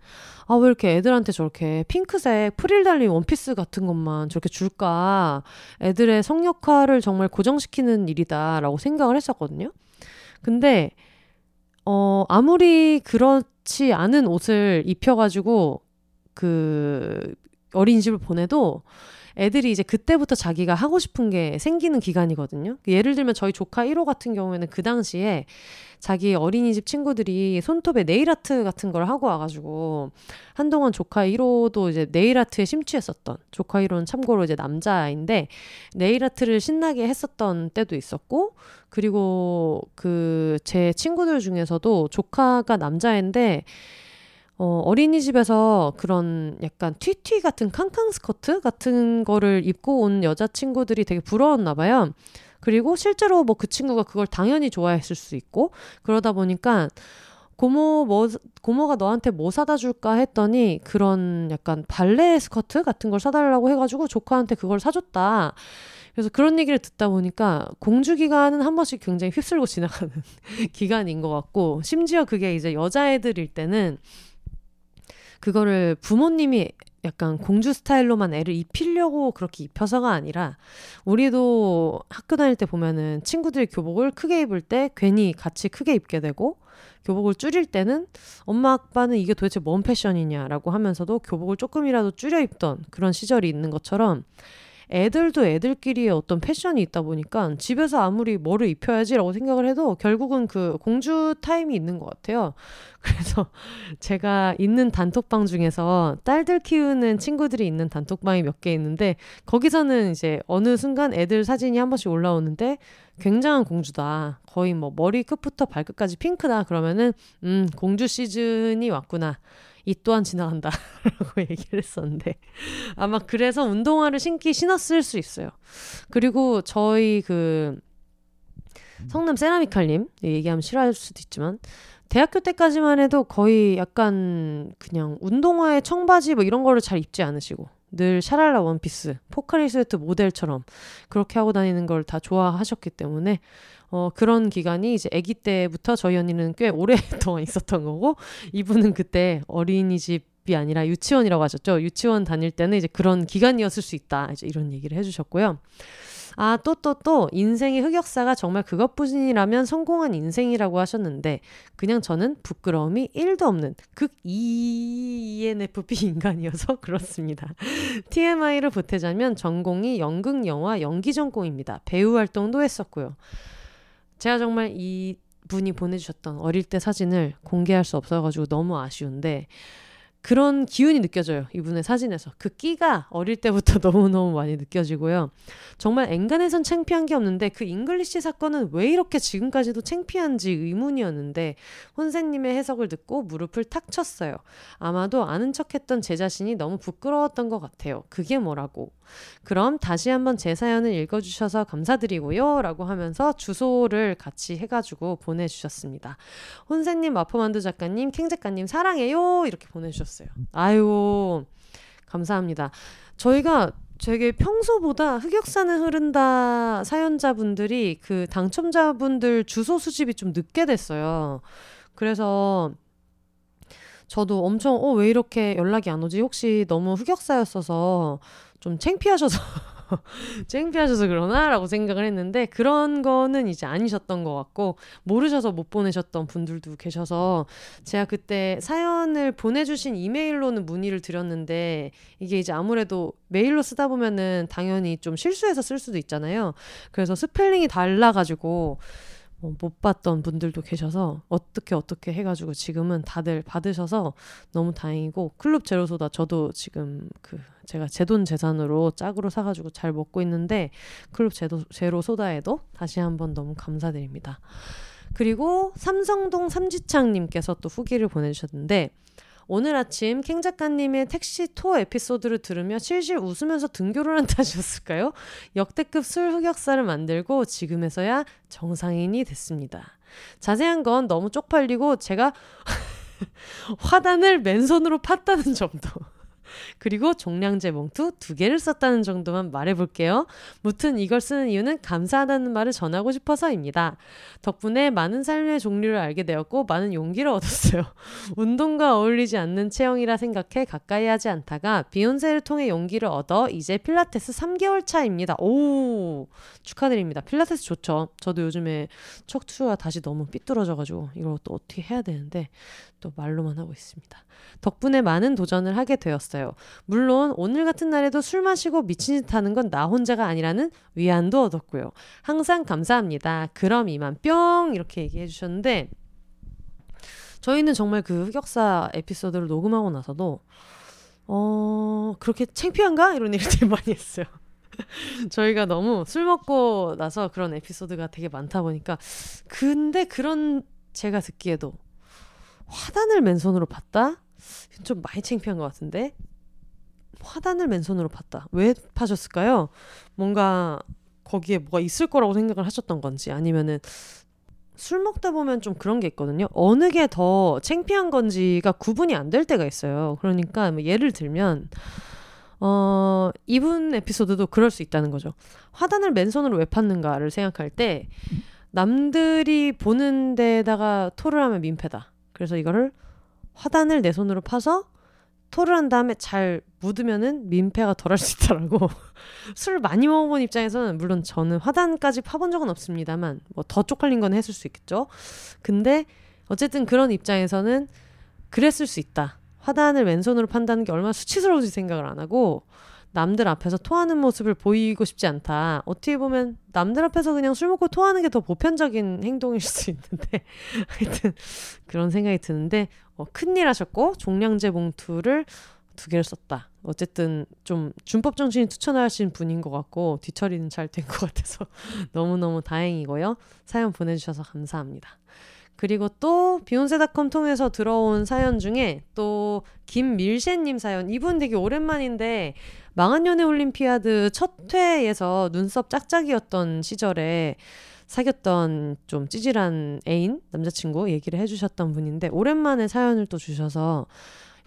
아, 왜 이렇게 애들한테 저렇게 핑크색 프릴 달린 원피스 같은 것만 저렇게 줄까? 애들의 성역화를 정말 고정시키는 일이다라고 생각을 했었거든요. 근데 어, 아무리 그렇지 않은 옷을 입혀가지고 그 어린이집을 보내도 애들이 이제 그때부터 자기가 하고 싶은 게 생기는 기간이거든요. 예를 들면 저희 조카 1호 같은 경우에는 그 당시에 자기 어린이집 친구들이 손톱에 네일 아트 같은 걸 하고 와가지고 한동안 조카 1호도 이제 네일 아트에 심취했었던 조카 1호는 참고로 이제 남자인데 네일 아트를 신나게 했었던 때도 있었고 그리고 그 제 친구들 중에서도 조카가 남자인데 어, 어린이집에서 그런 약간 튀튀 같은 캉캉 스커트 같은 거를 입고 온 여자친구들이 되게 부러웠나 봐요. 그리고 실제로 뭐 그 친구가 그걸 당연히 좋아했을 수 있고 그러다 보니까 고모 뭐 고모가 너한테 뭐 사다 줄까 했더니 그런 약간 발레 스커트 같은 걸 사달라고 해가지고 조카한테 그걸 사줬다. 그래서 그런 얘기를 듣다 보니까 공주 기간은 한 번씩 굉장히 휩쓸고 지나가는 기간인 것 같고 심지어 그게 이제 여자애들일 때는 그거를 부모님이 약간 공주 스타일로만 애를 입히려고 그렇게 입혀서가 아니라 우리도 학교 다닐 때 보면은 친구들이 교복을 크게 입을 때 괜히 같이 크게 입게 되고 교복을 줄일 때는 엄마 아빠는 이게 도대체 뭔 패션이냐라고 하면서도 교복을 조금이라도 줄여 입던 그런 시절이 있는 것처럼 애들도 애들끼리의 어떤 패션이 있다 보니까 집에서 아무리 뭐를 입혀야지라고 생각을 해도 결국은 그 공주 타임이 있는 것 같아요. 그래서 제가 있는 단톡방 중에서 딸들 키우는 친구들이 있는 단톡방이 몇 개 있는데 거기서는 이제 어느 순간 애들 사진이 한 번씩 올라오는데 굉장한 공주다. 거의 뭐 머리 끝부터 발끝까지 핑크다. 그러면은 음 공주 시즌이 왔구나. 이 또한 지나간다. 라고 얘기를 했었는데. 아마 그래서 운동화를 신기 신었을 수 있어요. 그리고 저희 그 성남 세라미칼님 얘기하면 싫어할 수도 있지만 대학교 때까지만 해도 거의 약간 그냥 운동화에 청바지 뭐 이런 거를 잘 입지 않으시고 늘 샤랄라 원피스, 포카리 스웨트 모델처럼 그렇게 하고 다니는 걸 다 좋아하셨기 때문에 어, 그런 기간이 이제 아기 때부터 저희 언니는 꽤 오랫동안 있었던 거고, 이분은 그때 어린이집이 아니라 유치원이라고 하셨죠. 유치원 다닐 때는 이제 그런 기간이었을 수 있다. 이제 이런 얘기를 해주셨고요. 아, 또, 또, 또, 인생의 흑역사가 정말 그것뿐이라면 성공한 인생이라고 하셨는데, 그냥 저는 부끄러움이 1도 없는 극 ENFP 인간이어서 그렇습니다. TMI를 보태자면 전공이 연극, 영화, 연기 전공입니다. 배우 활동도 했었고요. 제가 정말 이 분이 보내주셨던 어릴 때 사진을 공개할 수 없어가지고 너무 아쉬운데 그런 기운이 느껴져요. 이분의 사진에서. 그 끼가 어릴 때부터 너무너무 많이 느껴지고요. 정말 엔간해선 창피한 게 없는데 그 English 사건은 왜 이렇게 지금까지도 창피한지 의문이었는데 혼세님의 해석을 듣고 무릎을 탁 쳤어요. 아마도 아는 척 했던 제 자신이 너무 부끄러웠던 것 같아요. 그게 뭐라고. 그럼 다시 한번 제 사연을 읽어주셔서 감사드리고요. 라고 하면서 주소를 같이 해가지고 보내주셨습니다. 혼세님, 마포만두 작가님, 캥 작가님, 사랑해요. 이렇게 보내주셨어요. 아유, 감사합니다. 저희가 되게 평소보다 흑역사는 흐른다 사연자분들이 그 당첨자분들 주소 수집이 좀 늦게 됐어요. 그래서 저도 엄청 어 왜 이렇게 연락이 안 오지? 혹시 너무 흑역사였어서 좀 창피하셔서 창피하셔서 그러나라고 생각을 했는데 그런 거는 이제 아니셨던 것 같고 모르셔서 못 보내셨던 분들도 계셔서 제가 그때 사연을 보내주신 이메일로는 문의를 드렸는데 이게 이제 아무래도 메일로 쓰다 보면은 당연히 좀 실수해서 쓸 수도 있잖아요. 그래서 스펠링이 달라가지고 어, 못 봤던 분들도 계셔서 어떻게 어떻게 해가지고 지금은 다들 받으셔서 너무 다행이고 클럽 제로소다 저도 지금 그 제가 제 돈 재산으로 짝으로 사가지고 잘 먹고 있는데 클럽 제로 소다에도 다시 한번 너무 감사드립니다. 그리고 삼성동 삼지창님께서 또 후기를 보내주셨는데 오늘 아침 캥 작가님의 택시 투어 에피소드를 들으며 실실 웃으면서 등교를 한다셨을까요? 역대급 술 흑역사를 만들고 지금에서야 정상인이 됐습니다. 자세한 건 너무 쪽팔리고 제가 화단을 맨손으로 팠다는 점도. 그리고 종량제 봉투 두 개를 썼다는 정도만 말해볼게요. 무튼 이걸 쓰는 이유는 감사하다는 말을 전하고 싶어서입니다. 덕분에 많은 삶의 종류를 알게 되었고 많은 용기를 얻었어요. 운동과 어울리지 않는 체형이라 생각해 가까이 하지 않다가 비욘세를 통해 용기를 얻어 이제 필라테스 3개월 차입니다. 오 축하드립니다. 필라테스 좋죠. 저도 요즘에 척추가 다시 너무 삐뚤어져가지고 이걸 또 어떻게 해야 되는데 또 말로만 하고 있습니다. 덕분에 많은 도전을 하게 되었어요. 물론 오늘 같은 날에도 술 마시고 미친 짓 하는 건 나 혼자가 아니라는 위안도 얻었고요. 항상 감사합니다. 그럼 이만 뿅 이렇게 얘기해 주셨는데 저희는 정말 그 흑역사 에피소드를 녹음하고 나서도 어 그렇게 창피한가 이런 얘기를 되게 많이 했어요. 저희가 너무 술 먹고 나서 그런 에피소드가 되게 많다 보니까 근데 그런 제가 듣기에도 화단을 맨손으로 봤다? 좀 많이 창피한 것 같은데 화단을 맨손으로 봤다. 왜 파셨을까요? 뭔가 거기에 뭐가 있을 거라고 생각을 하셨던 건지 아니면은 술 먹다 보면 좀 그런 게 있거든요. 어느 게 더 창피한 건지가 구분이 안 될 때가 있어요. 그러니까 뭐 예를 들면 어, 이분 에피소드도 그럴 수 있다는 거죠. 화단을 맨손으로 왜 팠는가를 생각할 때 남들이 보는 데다가 토를 하면 민폐다. 그래서 이거를 화단을 내 손으로 파서 토를 한 다음에 잘 묻으면은 민폐가 덜할 수 있더라고. 술을 많이 먹어본 입장에서는 물론 저는 화단까지 파본 적은 없습니다만 뭐 더 쪽팔린 건 했을 수 있겠죠. 근데 어쨌든 그런 입장에서는 그랬을 수 있다. 화단을 왼손으로 판다는 게 얼마나 수치스러운지 생각을 안 하고 남들 앞에서 토하는 모습을 보이고 싶지 않다. 어떻게 보면 남들 앞에서 그냥 술 먹고 토하는 게 더 보편적인 행동일 수 있는데 하여튼 그런 생각이 드는데 어, 큰일 하셨고 종량제 봉투를 두 개를 썼다. 어쨌든 좀 준법 정신이 투천하신 분인 것 같고 뒤처리는 잘 된 것 같아서 너무너무 다행이고요. 사연 보내주셔서 감사합니다. 그리고 또 비욘세닷컴 통해서 들어온 사연 중에 또 김밀셰님 사연 이분 되게 오랜만인데 망한 연애 올림피아드 첫 회에서 눈썹 짝짝이었던 시절에 사귀었던 좀 찌질한 애인 남자친구 얘기를 해주셨던 분인데 오랜만에 사연을 또 주셔서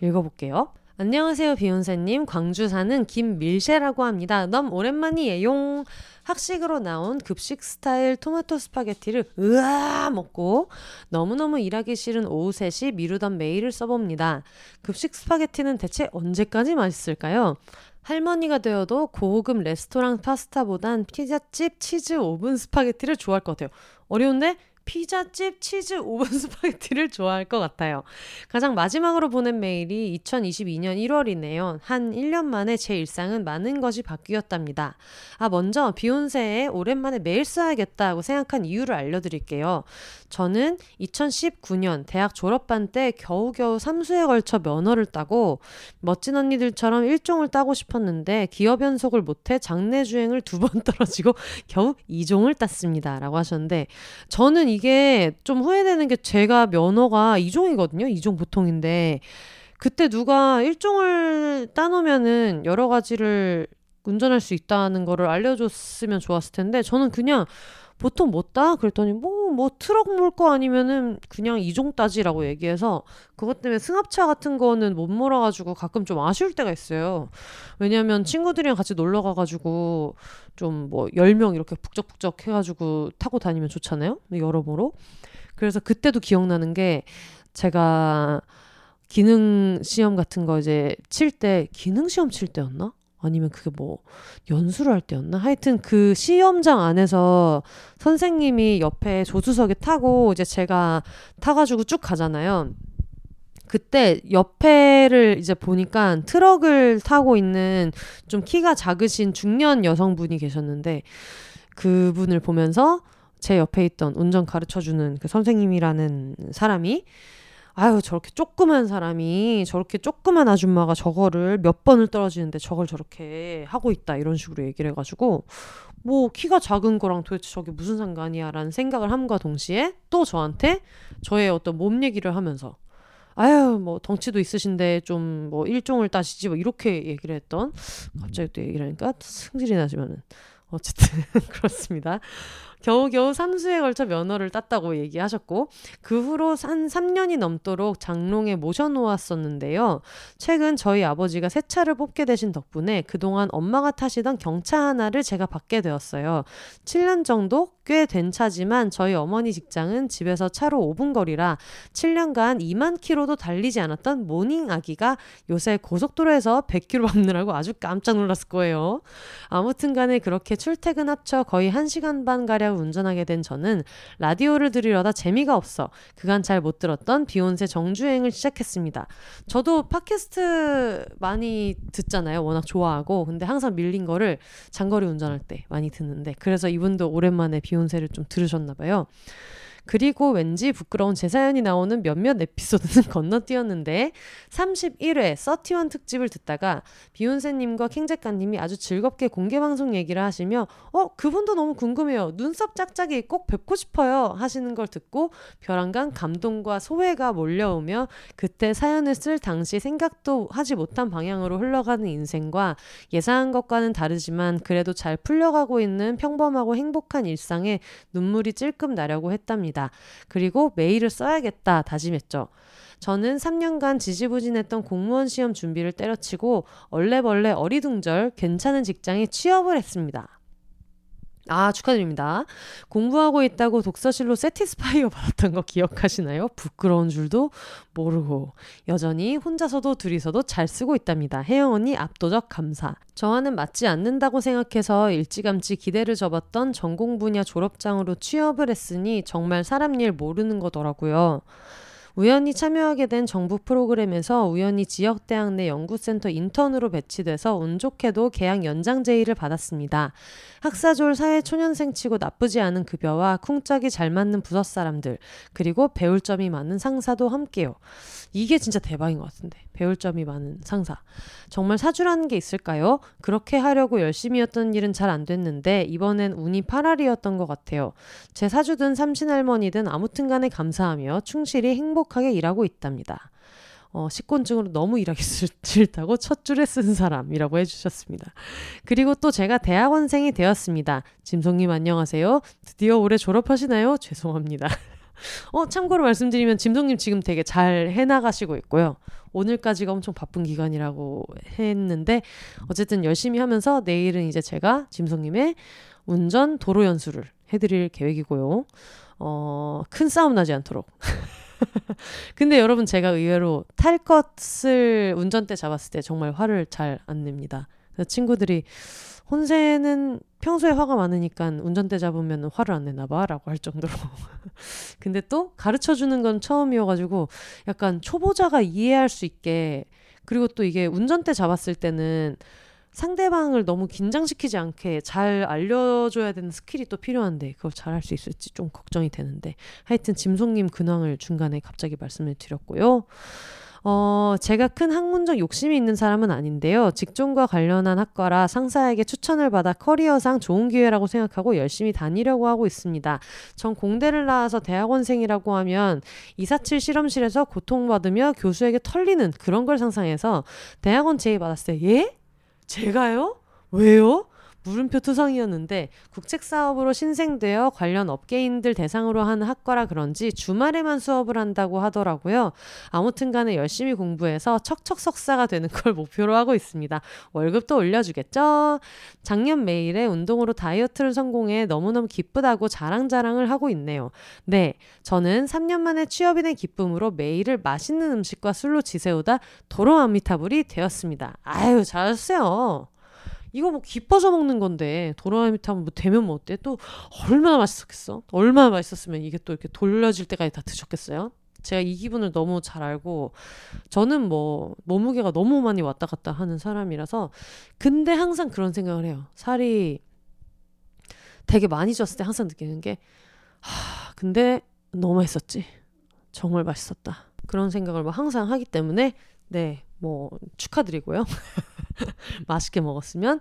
읽어볼게요. 안녕하세요 비욘세님 광주 사는 김밀셰라고 합니다. 너무 오랜만이에요. 학식으로 나온 급식 스타일 토마토 스파게티를 으아 먹고 너무너무 일하기 싫은 오후 3시 미루던 메일을 써봅니다. 급식 스파게티는 대체 언제까지 맛있을까요? 할머니가 되어도 고급 레스토랑 파스타보단 피자집 치즈 오븐 스파게티를 좋아할 것 같아요. 어려운데 피자집 치즈 오븐 스파게티를 좋아할 것 같아요. 가장 마지막으로 보낸 메일이 2022년 1월이네요. 한 1년 만에 제 일상은 많은 것이 바뀌었답니다. 아, 먼저 비욘세에 오랜만에 메일 써야겠다고 생각한 이유를 알려드릴게요. 저는 2019년 대학 졸업반 때 겨우겨우 3수에 걸쳐 면허를 따고 멋진 언니들처럼 1종을 따고 싶었는데 기업 연속을 못해 장례 주행을 두 번 떨어지고 겨우 2종을 땄습니다. 라고 하셨는데 저는 이게 좀 후회되는 게 제가 면허가 2종이거든요. 2종 보통인데 그때 누가 1종을 따놓으면은 여러 가지를 운전할 수 있다는 거를 알려줬으면 좋았을 텐데 저는 그냥 보통 못 따? 그랬더니 뭐, 뭐 트럭 몰 거 아니면은 그냥 이종 따지라고 얘기해서 그것 때문에 승합차 같은 거는 못 몰아가지고 가끔 좀 아쉬울 때가 있어요. 왜냐면 친구들이랑 같이 놀러 가가지고 좀뭐 10명 이렇게 북적북적 해가지고 타고 다니면 좋잖아요? 여러모로. 그래서 그때도 기억나는 게 제가 기능 시험 같은 거 이제 칠 때 기능 시험 칠 때였나? 아니면 그게 뭐 연수를 할 때였나? 하여튼 그 시험장 안에서 선생님이 옆에 조수석에 타고 이제 제가 타가지고 쭉 가잖아요. 그때 옆에를 이제 보니까 트럭을 타고 있는 좀 키가 작으신 중년 여성분이 계셨는데 그분을 보면서 제 옆에 있던 운전 가르쳐 주는 그 선생님이라는 사람이 아유 저렇게 조그만 사람이 저렇게 조그만 아줌마가 저거를 몇 번을 떨어지는데 저걸 저렇게 하고 있다 이런 식으로 얘기를 해가지고 뭐 키가 작은 거랑 도대체 저게 무슨 상관이야라는 생각을 함과 동시에 또 저한테 저의 어떤 몸 얘기를 하면서 아유 뭐 덩치도 있으신데 좀 뭐 일종을 따시지 뭐 이렇게 얘기를 했던 갑자기 또 얘기를 하니까 승질이 나지만은 어쨌든 그렇습니다. 겨우겨우 3수에 걸쳐 면허를 땄다고 얘기하셨고 그 후로 한 3년이 넘도록 장롱에 모셔놓았었는데요. 최근 저희 아버지가 새 차를 뽑게 되신 덕분에 그동안 엄마가 타시던 경차 하나를 제가 받게 되었어요. 7년 정도 꽤 된 차지만 저희 어머니 직장은 집에서 차로 5분 거리라 7년간 2만 킬로도 달리지 않았던 모닝 아기가 요새 고속도로에서 100킬로 밟느라고 아주 깜짝 놀랐을 거예요. 아무튼 간에 그렇게 출퇴근 합쳐 거의 1시간 반 가량 운전하게 된 저는 라디오를 들으려다 재미가 없어 그간 잘 못 들었던 비욘세 정주행을 시작했습니다. 저도 팟캐스트 많이 듣잖아요. 워낙 좋아하고 근데 항상 밀린 거를 장거리 운전할 때 많이 듣는데 그래서 이분도 오랜만에 비 욘세를 좀 들으셨나 봐요. 그리고 왠지 부끄러운 제 사연이 나오는 몇몇 에피소드는 건너뛰었는데 31회 서티원 특집을 듣다가 비욘세님과 킹 작가님이 아주 즐겁게 공개 방송 얘기를 하시며 어 그분도 너무 궁금해요 눈썹 짝짝이 꼭 뵙고 싶어요 하시는 걸 듣고 벼랑간 감동과 소외가 몰려오며 그때 사연을 쓸 당시 생각도 하지 못한 방향으로 흘러가는 인생과 예상한 것과는 다르지만 그래도 잘 풀려가고 있는 평범하고 행복한 일상에 눈물이 찔끔 나려고 했답니다. 합니다. 그리고 메일을 써야겠다 다짐했죠. 저는 3년간 지지부진했던 공무원 시험 준비를 때려치고 얼레벌레 어리둥절 괜찮은 직장에 취업을 했습니다. 아, 축하드립니다. 공부하고 있다고 독서실로 세티스파이어 받았던 거 기억하시나요? 부끄러운 줄도 모르고. 여전히 혼자서도 둘이서도 잘 쓰고 있답니다. 혜영 언니 압도적 감사. 저와는 맞지 않는다고 생각해서 일찌감치 기대를 접었던 전공 분야 졸업장으로 취업을 했으니 정말 사람 일 모르는 거더라고요. 우연히 참여하게 된 정부 프로그램에서 우연히 지역 대학 내 연구센터 인턴으로 배치돼서 운 좋게도 계약 연장 제의를 받았습니다. 학사졸 사회 초년생 치고 나쁘지 않은 급여와 쿵짝이 잘 맞는 부서 사람들, 그리고 배울 점이 많은 상사도 함께요. 이게 진짜 대박인 것 같은데. 배울 점이 많은 상사. 정말 사주라는 게 있을까요? 그렇게 하려고 열심히 했던 일은 잘 안 됐는데 이번엔 운이 파랄이었던 것 같아요. 제 사주든 삼신할머니든 아무튼 간에 감사하며 충실히 행복 하게 일하고 있답니다. 어, 식곤증으로 너무 일하기 싫다고 첫 줄에 쓴 사람이라고 해주셨습니다. 그리고 또 제가 대학원생이 되었습니다. 짐송님 안녕하세요. 드디어 올해 졸업하시나요? 죄송합니다. 어, 참고로 말씀드리면 짐송님 지금 되게 잘 해나가시고 있고요. 오늘까지가 엄청 바쁜 기간이라고 했는데 어쨌든 열심히 하면서 내일은 이제 제가 짐송님의 운전 도로 연수를 해드릴 계획이고요. 어, 큰 싸움 나지 않도록. 근데 여러분 제가 의외로 탈 것을 운전대 잡았을 때 정말 화를 잘 안 냅니다. 친구들이 혼세는 평소에 화가 많으니까 운전대 잡으면 화를 안 내나 봐라고 할 정도로. 근데 또 가르쳐 주는 건 처음이어가지고 약간 초보자가 이해할 수 있게 그리고 또 이게 운전대 잡았을 때는 상대방을 너무 긴장시키지 않게 잘 알려줘야 되는 스킬이 또 필요한데 그걸 잘 할 수 있을지 좀 걱정이 되는데 하여튼 짐송님 근황을 중간에 갑자기 말씀을 드렸고요. 어, 제가 큰 학문적 욕심이 있는 사람은 아닌데요. 직종과 관련한 학과라 상사에게 추천을 받아 커리어상 좋은 기회라고 생각하고 열심히 다니려고 하고 있습니다. 전 공대를 나와서 대학원생이라고 하면 247 실험실에서 고통받으며 교수에게 털리는 그런 걸 상상해서 대학원 제의 받았어요. 예? 제가요? 왜요? 물음표 투성이었는데 국책 사업으로 신생되어 관련 업계인들 대상으로 하는 학과라 그런지 주말에만 수업을 한다고 하더라고요. 아무튼 간에 열심히 공부해서 척척 석사가 되는 걸 목표로 하고 있습니다. 월급도 올려주겠죠? 작년 매일에 운동으로 다이어트를 성공해 너무너무 기쁘다고 자랑자랑을 하고 있네요. 네, 저는 3년 만에 취업이 된 기쁨으로 매일을 맛있는 음식과 술로 지새우다 도로아미타불이 되었습니다. 아유, 잘하셨어요. 이거 뭐 기뻐서 먹는 건데 도라미탕 뭐 되면 뭐 어때? 또 얼마나 맛있었겠어? 얼마나 맛있었으면 이게 또 이렇게 돌려질 때까지 다 드셨겠어요? 제가 이 기분을 너무 잘 알고 저는 뭐 몸무게가 너무 많이 왔다 갔다 하는 사람이라서 근데 항상 그런 생각을 해요. 살이 되게 많이 쪘을 때 항상 느끼는 게 하, 근데 너무 맛있었지. 정말 맛있었다. 그런 생각을 뭐 항상 하기 때문에 네, 뭐 축하드리고요. 맛있게 먹었으면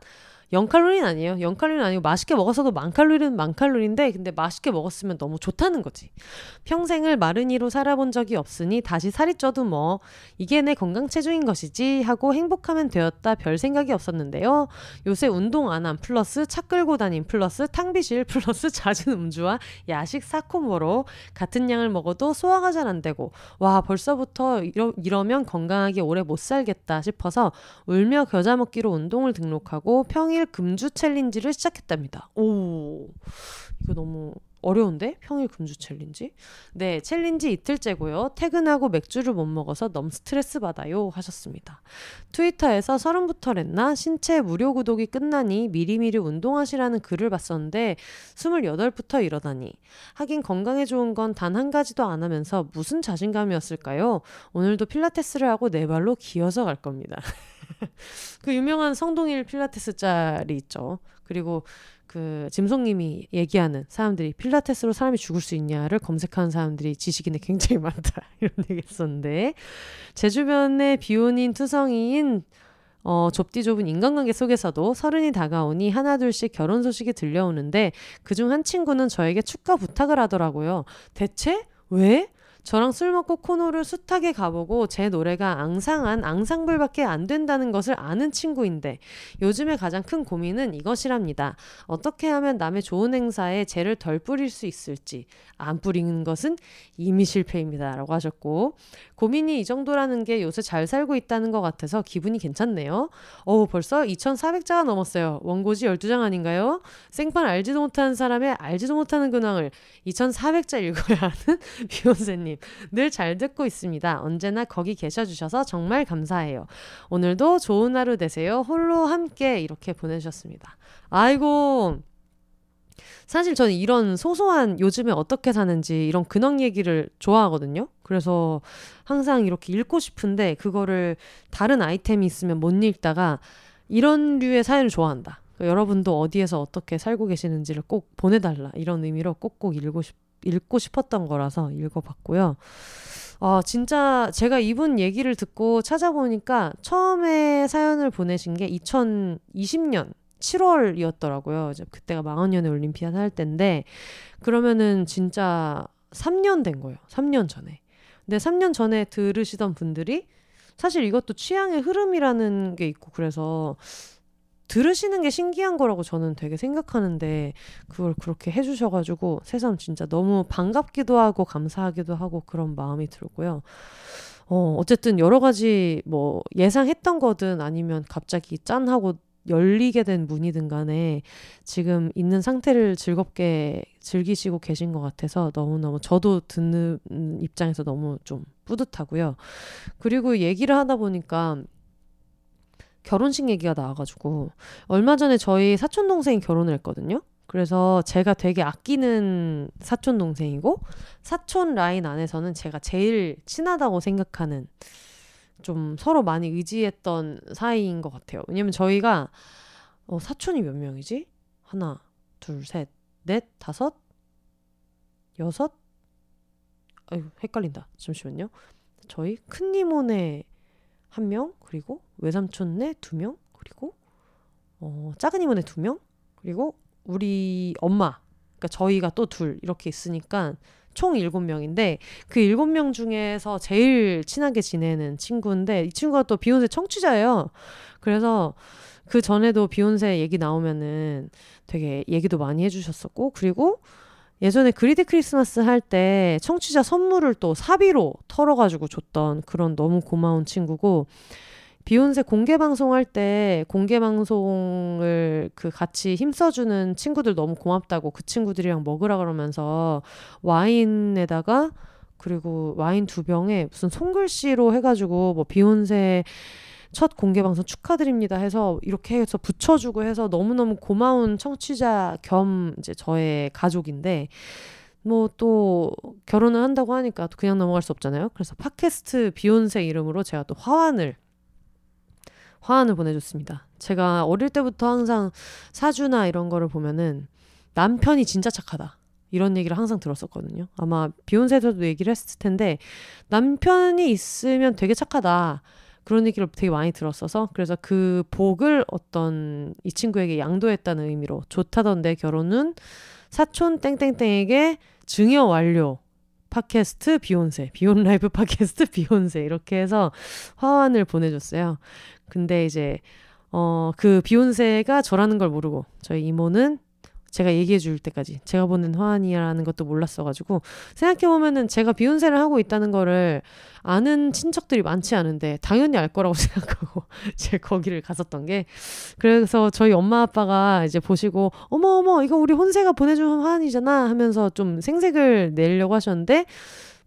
0칼로리는 아니에요. 0칼로리는 아니고 맛있게 먹었어도 만칼로리는 만칼로리인데 근데 맛있게 먹었으면 너무 좋다는 거지. 평생을 마른이로 살아본 적이 없으니 다시 살이 쪄도 뭐 이게 내 건강 체중인 것이지 하고 행복하면 되었다 별 생각이 없었는데요. 요새 운동 안 한 플러스 차 끌고 다닌 플러스 탕비실 플러스 잦은 음주와 야식 사코모로 같은 양을 먹어도 소화가 잘 안 되고 와 벌써부터 이러, 이러면 건강하게 오래 못 살겠다 싶어서 울며 겨자 먹기로 운동을 등록하고 평일 평일 금주 챌린지를 시작했답니다. 오, 이거 너무 어려운데? 평일 금주 챌린지? 네, 챌린지 이틀째고요. 퇴근하고 맥주를 못 먹어서 너무 스트레스 받아요 하셨습니다. 트위터에서 서른부터 랬나 신체 무료 구독이 끝나니 미리미리 운동하시라는 글을 봤었는데 28부터 이러다니. 하긴 건강에 좋은 건 단 한 가지도 안 하면서 무슨 자신감이었을까요? 오늘도 필라테스를 하고 네 발로 기어서 갈 겁니다. 그 유명한 성동일 필라테스 짤이 있죠. 그리고 그 짐송님이 얘기하는 사람들이 필라테스로 사람이 죽을 수 있냐를 검색하는 사람들이 지식인에 굉장히 많다 이런 얘기 했었는데 제 주변에 비혼인 투성이인 어, 좁디 좁은 인간관계 속에서도 서른이 다가오니 하나둘씩 결혼 소식이 들려오는데 그중 한 친구는 저에게 축가 부탁을 하더라고요. 대체 왜? 저랑 술 먹고 코노를 숱하게 가보고 제 노래가 앙상한 앙상블밖에 안 된다는 것을 아는 친구인데 요즘에 가장 큰 고민은 이것이랍니다. 어떻게 하면 남의 좋은 행사에 죄를 덜 뿌릴 수 있을지 안 뿌리는 것은 이미 실패입니다. 라고 하셨고 고민이 이 정도라는 게 요새 잘 살고 있다는 것 같아서 기분이 괜찮네요. 어우 벌써 2,400자가 넘었어요. 원고지 12장 아닌가요? 생판 알지도 못하는 사람의 알지도 못하는 근황을 2,400자 읽어야 하는 비욘세님 님 늘 잘 듣고 있습니다. 언제나 거기 계셔주셔서 정말 감사해요. 오늘도 좋은 하루 되세요. 홀로 함께 이렇게 보내주셨습니다. 아이고. 사실 저는 이런 소소한 요즘에 어떻게 사는지 이런 근황 얘기를 좋아하거든요. 그래서 항상 이렇게 읽고 싶은데 그거를 다른 아이템이 있으면 못 읽다가 이런 류의 사연을 좋아한다. 그러니까 여러분도 어디에서 어떻게 살고 계시는지를 꼭 보내달라. 이런 의미로 꼭꼭 읽고 싶, 읽고 싶었던 거라서 읽어봤고요. 아, 진짜 제가 이분 얘기를 듣고 찾아보니까 처음에 사연을 보내신 게 2020년 7월이었더라고요. 이제 그때가 망원년의 올림피아드 할 때인데 그러면은 진짜 3년 된 거예요. 3년 전에. 근데 3년 전에 들으시던 분들이 사실 이것도 취향의 흐름이라는 게 있고 그래서 들으시는 게 신기한 거라고 저는 되게 생각하는데 그걸 그렇게 해주셔가지고 새삼 진짜 너무 반갑기도 하고 감사하기도 하고 그런 마음이 들고요. 어, 어쨌든 여러 가지 뭐 예상했던 거든 아니면 갑자기 짠 하고 열리게 된 문이든 간에 지금 있는 상태를 즐겁게 즐기시고 계신 것 같아서 너무너무 저도 듣는 입장에서 너무 좀 뿌듯하고요. 그리고 얘기를 하다 보니까 결혼식 얘기가 나와가지고 얼마 전에 저희 사촌 동생이 결혼을 했거든요. 그래서 제가 되게 아끼는 사촌 동생이고 사촌 라인 안에서는 제가 제일 친하다고 생각하는 좀 서로 많이 의지했던 사이인 것 같아요. 왜냐면 저희가 어, 사촌이 몇 명이지? 하나, 둘, 셋, 넷, 다섯, 여섯. 아유 헷갈린다. 잠시만요. 저희 큰이모네 한 명, 그리고 외삼촌네 두 명, 그리고 어, 작은 이모네 두 명, 그리고 우리 엄마, 그러니까 저희가 또 둘 이렇게 있으니까 총 일곱 명인데 그 일곱 명 중에서 제일 친하게 지내는 친구인데 이 친구가 또 비욘세 청취자예요. 그래서 그 전에도 비욘세 얘기 나오면은 되게 얘기도 많이 해주셨었고 그리고 예전에 그리드 크리스마스 할 때 청취자 선물을 또 사비로 털어가지고 줬던 그런 너무 고마운 친구고 비욘세 공개 방송할 때 공개 방송을 그 같이 힘써주는 친구들 너무 고맙다고 그 친구들이랑 먹으라 그러면서 와인에다가 그리고 와인 두 병에 무슨 손글씨로 해가지고 뭐 비욘세 첫 공개 방송 축하드립니다 해서 이렇게 해서 붙여주고 해서 너무너무 고마운 청취자 겸 이제 저의 가족인데 뭐또 결혼을 한다고 하니까 또 그냥 넘어갈 수 없잖아요. 그래서 팟캐스트 비욘세 이름으로 제가 또 화환을 화환을 보내줬습니다. 제가 어릴 때부터 항상 사주나 이런 거를 보면은 남편이 진짜 착하다. 이런 얘기를 항상 들었었거든요. 아마 비욘세에서도 얘기를 했을 텐데 남편이 있으면 되게 착하다. 그런 얘기를 되게 많이 들었어서 그래서 그 복을 어떤 이 친구에게 양도했다는 의미로 좋다던데 결혼은 사촌 땡땡땡에게 증여 완료 팟캐스트 비욘세 비욘 라이브 팟캐스트 비욘세 이렇게 해서 화환을 보내줬어요. 근데 이제 어 그 비욘세가 저라는 걸 모르고 저희 이모는 제가 얘기해 줄 때까지. 제가 보낸 화환이라는 것도 몰랐어가지고. 생각해 보면은 제가 비욘세를 하고 있다는 거를 아는 친척들이 많지 않은데 당연히 알 거라고 생각하고 제가 거기를 갔었던 게. 그래서 저희 엄마 아빠가 이제 보시고 어머 어머 이거 우리 혼세가 보내준 화환이잖아. 하면서 좀 생색을 내려고 하셨는데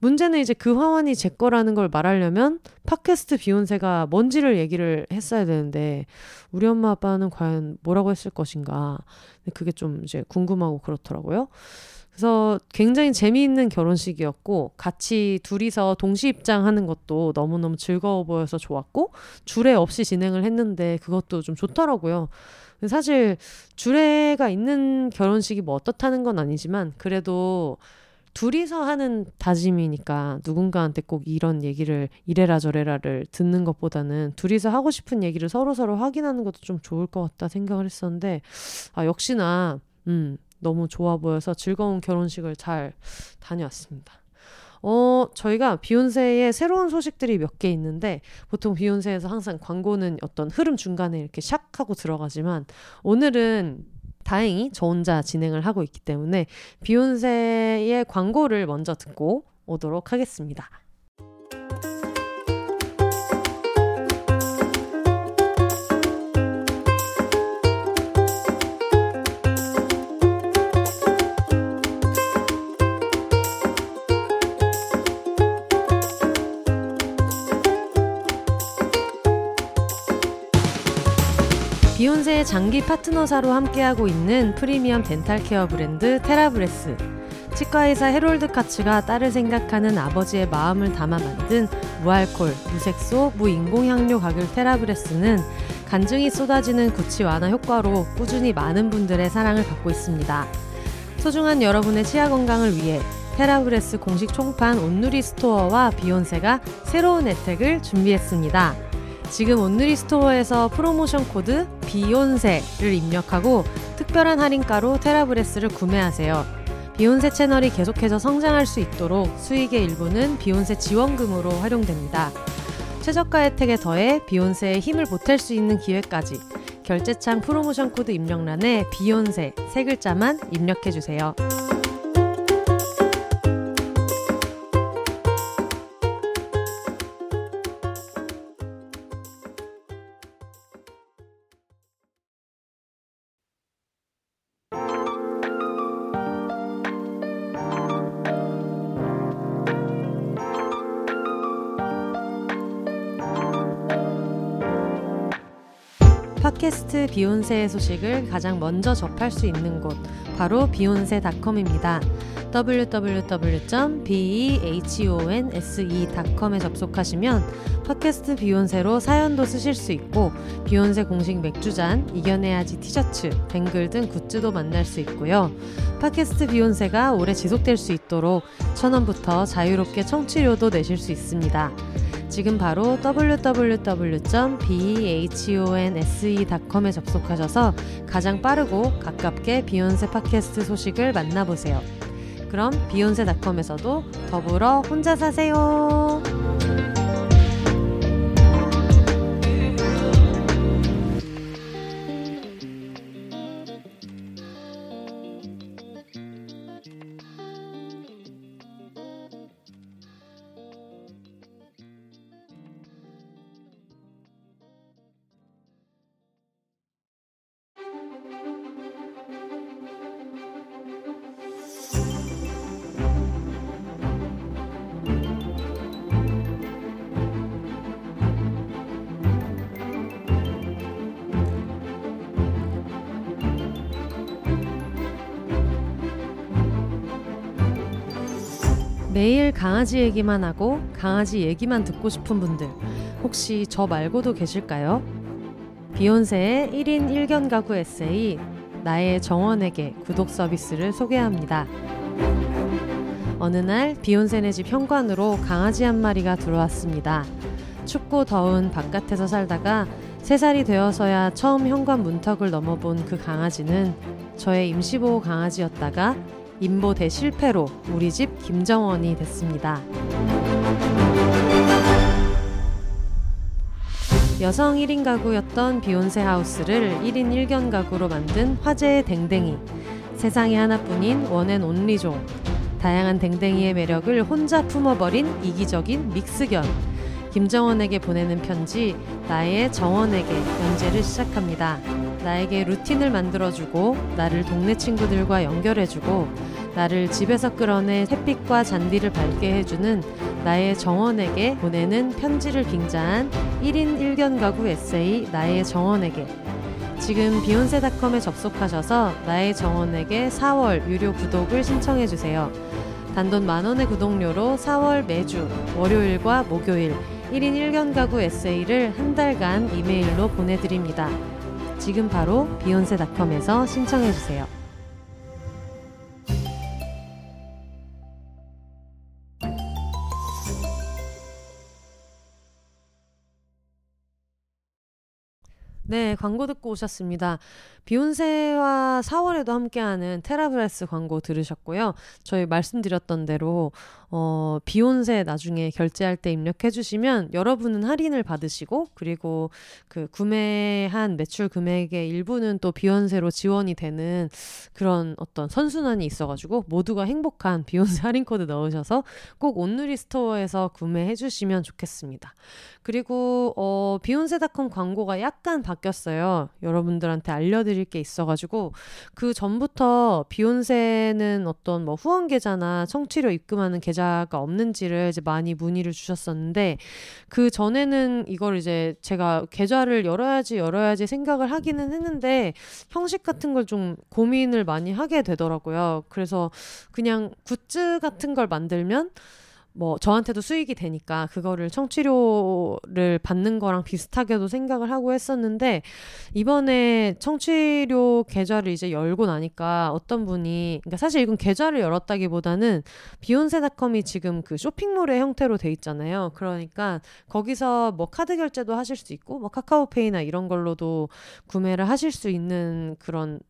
문제는 이제 그 화환이 제 거라는 걸 말하려면 팟캐스트 비욘세가 뭔지를 얘기를 했어야 되는데 우리 엄마 아빠는 과연 뭐라고 했을 것인가. 그게 좀 이제 궁금하고 그렇더라고요. 그래서 굉장히 재미있는 결혼식이었고 같이 둘이서 동시 입장하는 것도 너무너무 즐거워 보여서 좋았고 주례 없이 진행을 했는데 그것도 좀 좋더라고요. 사실 주례가 있는 결혼식이 뭐 어떻다는 건 아니지만 그래도 둘이서 하는 다짐이니까 누군가한테 꼭 이런 얘기를 이래라 저래라를 듣는 것보다는 둘이서 하고 싶은 얘기를 서로서로 확인하는 것도 좀 좋을 것 같다 생각을 했었는데 아 역시나 음 너무 좋아 보여서 즐거운 결혼식을 잘 다녀왔습니다. 어, 저희가 비욘세의 새로운 소식들이 몇 개 있는데 보통 비욘세에서 항상 광고는 어떤 흐름 중간에 이렇게 샥 하고 들어가지만 오늘은 다행히 저 혼자 진행을 하고 있기 때문에 비욘세의 광고를 먼저 듣고 오도록 하겠습니다. 비혼세의 장기 파트너사로 함께하고 있는 프리미엄 dental care 브랜드 테라브레스. 치과의사 해롤드 카츠가 딸을 생각하는 아버지의 마음을 담아 만든 무알콜, 무색소, 무인공향료 가글 테라브레스는 간증이 쏟아지는 구취 완화 효과로 꾸준히 많은 분들의 사랑을 받고 있습니다. 소중한 여러분의 치아 건강을 위해 테라브레스 공식 총판 온누리 스토어와 비혼세가 새로운 혜택을 준비했습니다. 지금 온누리 스토어에서 프로모션 코드 비혼세를 입력하고 특별한 할인가로 테라브레스를 구매하세요. 비혼세 채널이 계속해서 성장할 수 있도록 수익의 일부는 비혼세 지원금으로 활용됩니다. 최저가 혜택에 더해 비혼세의 힘을 보탤 수 있는 기회까지 결제창 프로모션 코드 입력란에 비혼세 세 글자만 입력해 주세요. 비욘세의 소식을 가장 먼저 접할 수 있는 곳 바로 비욘세닷컴입니다. www.behonse.com에 접속하시면 팟캐스트 비욘세로 사연도 쓰실 수 있고 비욘세 공식 맥주잔, 이겨내야지 티셔츠, 뱅글 등 굿즈도 만날 수 있고요. 팟캐스트 비욘세가 오래 지속될 수 있도록 천원부터 자유롭게 청취료도 내실 수 있습니다. 지금 바로 www.behonse.com에 접속하셔서 가장 빠르고 가깝게 비욘세 팟캐스트 소식을 만나보세요. 그럼 비욘세닷컴에서도 더불어 혼자 사세요. 매일 강아지 얘기만 하고 강아지 얘기만 듣고 싶은 분들 혹시 저 말고도 계실까요? 비욘세의 1인 1견 가구 에세이 나의 정원에게 구독 서비스를 소개합니다. 어느 날 비욘세네 집 현관으로 강아지 한 마리가 들어왔습니다. 춥고 더운 바깥에서 살다가 3살이 되어서야 처음 현관 문턱을 넘어본 그 강아지는 저의 임시보호 강아지였다가 임보 대 실패로 우리 집 김정원이 됐습니다. 여성 1인 가구였던 비혼세 하우스를 1인 1견 가구로 만든 화제의 댕댕이. 세상에 하나뿐인 one and only종. 다양한 댕댕이의 매력을 혼자 품어버린 이기적인 믹스견. 김정원에게 보내는 편지, 나의 정원에게 연재를 시작합니다. 나에게 루틴을 만들어주고, 나를 동네 친구들과 연결해주고, 나를 집에서 끌어내 햇빛과 잔디를 밝게 해주는 나의 정원에게 보내는 편지를 빙자한 1인 1견 가구 에세이 나의 정원에게 지금 비욘세닷컴에 접속하셔서 나의 정원에게 4월 유료 구독을 신청해 주세요. 단돈 만원의 구독료로 4월 매주 월요일과 목요일 1인 1견 가구 에세이를 한 달간 이메일로 보내드립니다. 지금 바로 비욘세닷컴에서 신청해 주세요. 네, 광고 듣고 오셨습니다. 비욘세와 4월에도 함께하는 테라브레스 광고 들으셨고요. 저희 말씀드렸던 대로 어, 비혼세 나중에 결제할 때 입력해 주시면 여러분은 할인을 받으시고 그리고 그 구매한 매출 금액의 일부는 또 비혼세로 지원이 되는 그런 어떤 선순환이 있어가지고 모두가 행복한 비혼세 할인 코드 넣으셔서 꼭 온누리 스토어에서 구매해 주시면 좋겠습니다. 그리고 어, 비혼세닷컴 광고가 약간 바뀌었어요. 여러분들한테 알려드릴 드릴 게 있어가지고 그 전부터 비혼세는 어떤 뭐 후원 계좌나 청취료 입금하는 계좌 가 없는지를 이제 많이 문의를 주셨었는데 그 전에는 이걸 이제 제가 계좌를 열어야지 열어야지 생각을 하기는 했는데 형식 같은 걸 좀 고민을 많이 하게 되더라고요. 그래서 그냥 굿즈 같은 걸 만들면 뭐 저한테도 수익이 되니까 그거를 청취료를 받는 거랑 비슷하게도 생각을 하고 했었는데 이번에 청취료 계좌를 이제 열고 나니까 어떤 분이 그러니까 사실 이건 계좌를 열었다기보다는 비욘세닷컴이 지금 그 쇼핑몰의 형태로 돼 있잖아요. 그러니까 거기서 뭐 카드 결제도 하실 수 있고 뭐 카카오페이나 이런 걸로도 구매를 하실 수 있는 그런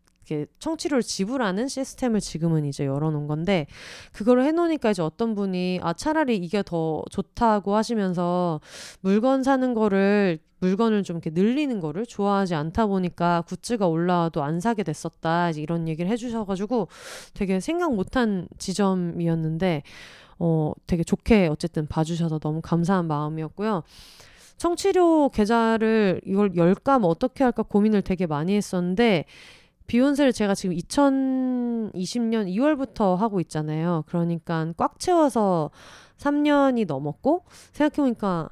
청취료를 지불하는 시스템을 지금은 이제 열어놓은 건데 그거를 해놓으니까 이제 어떤 분이 아 차라리 이게 더 좋다고 하시면서 물건 사는 거를 물건을 좀 이렇게 늘리는 거를 좋아하지 않다 보니까 굿즈가 올라와도 안 사게 됐었다 이런 얘기를 해주셔가지고 되게 생각 못한 지점이었는데 어 되게 좋게 어쨌든 봐주셔서 너무 감사한 마음이었고요. 청취료 계좌를 이걸 열까 뭐 어떻게 할까 고민을 되게 많이 했었는데 비욘세를 제가 지금 2020년 2월부터 하고 있잖아요. 그러니까 꽉 채워서 3년이 넘었고 생각해보니까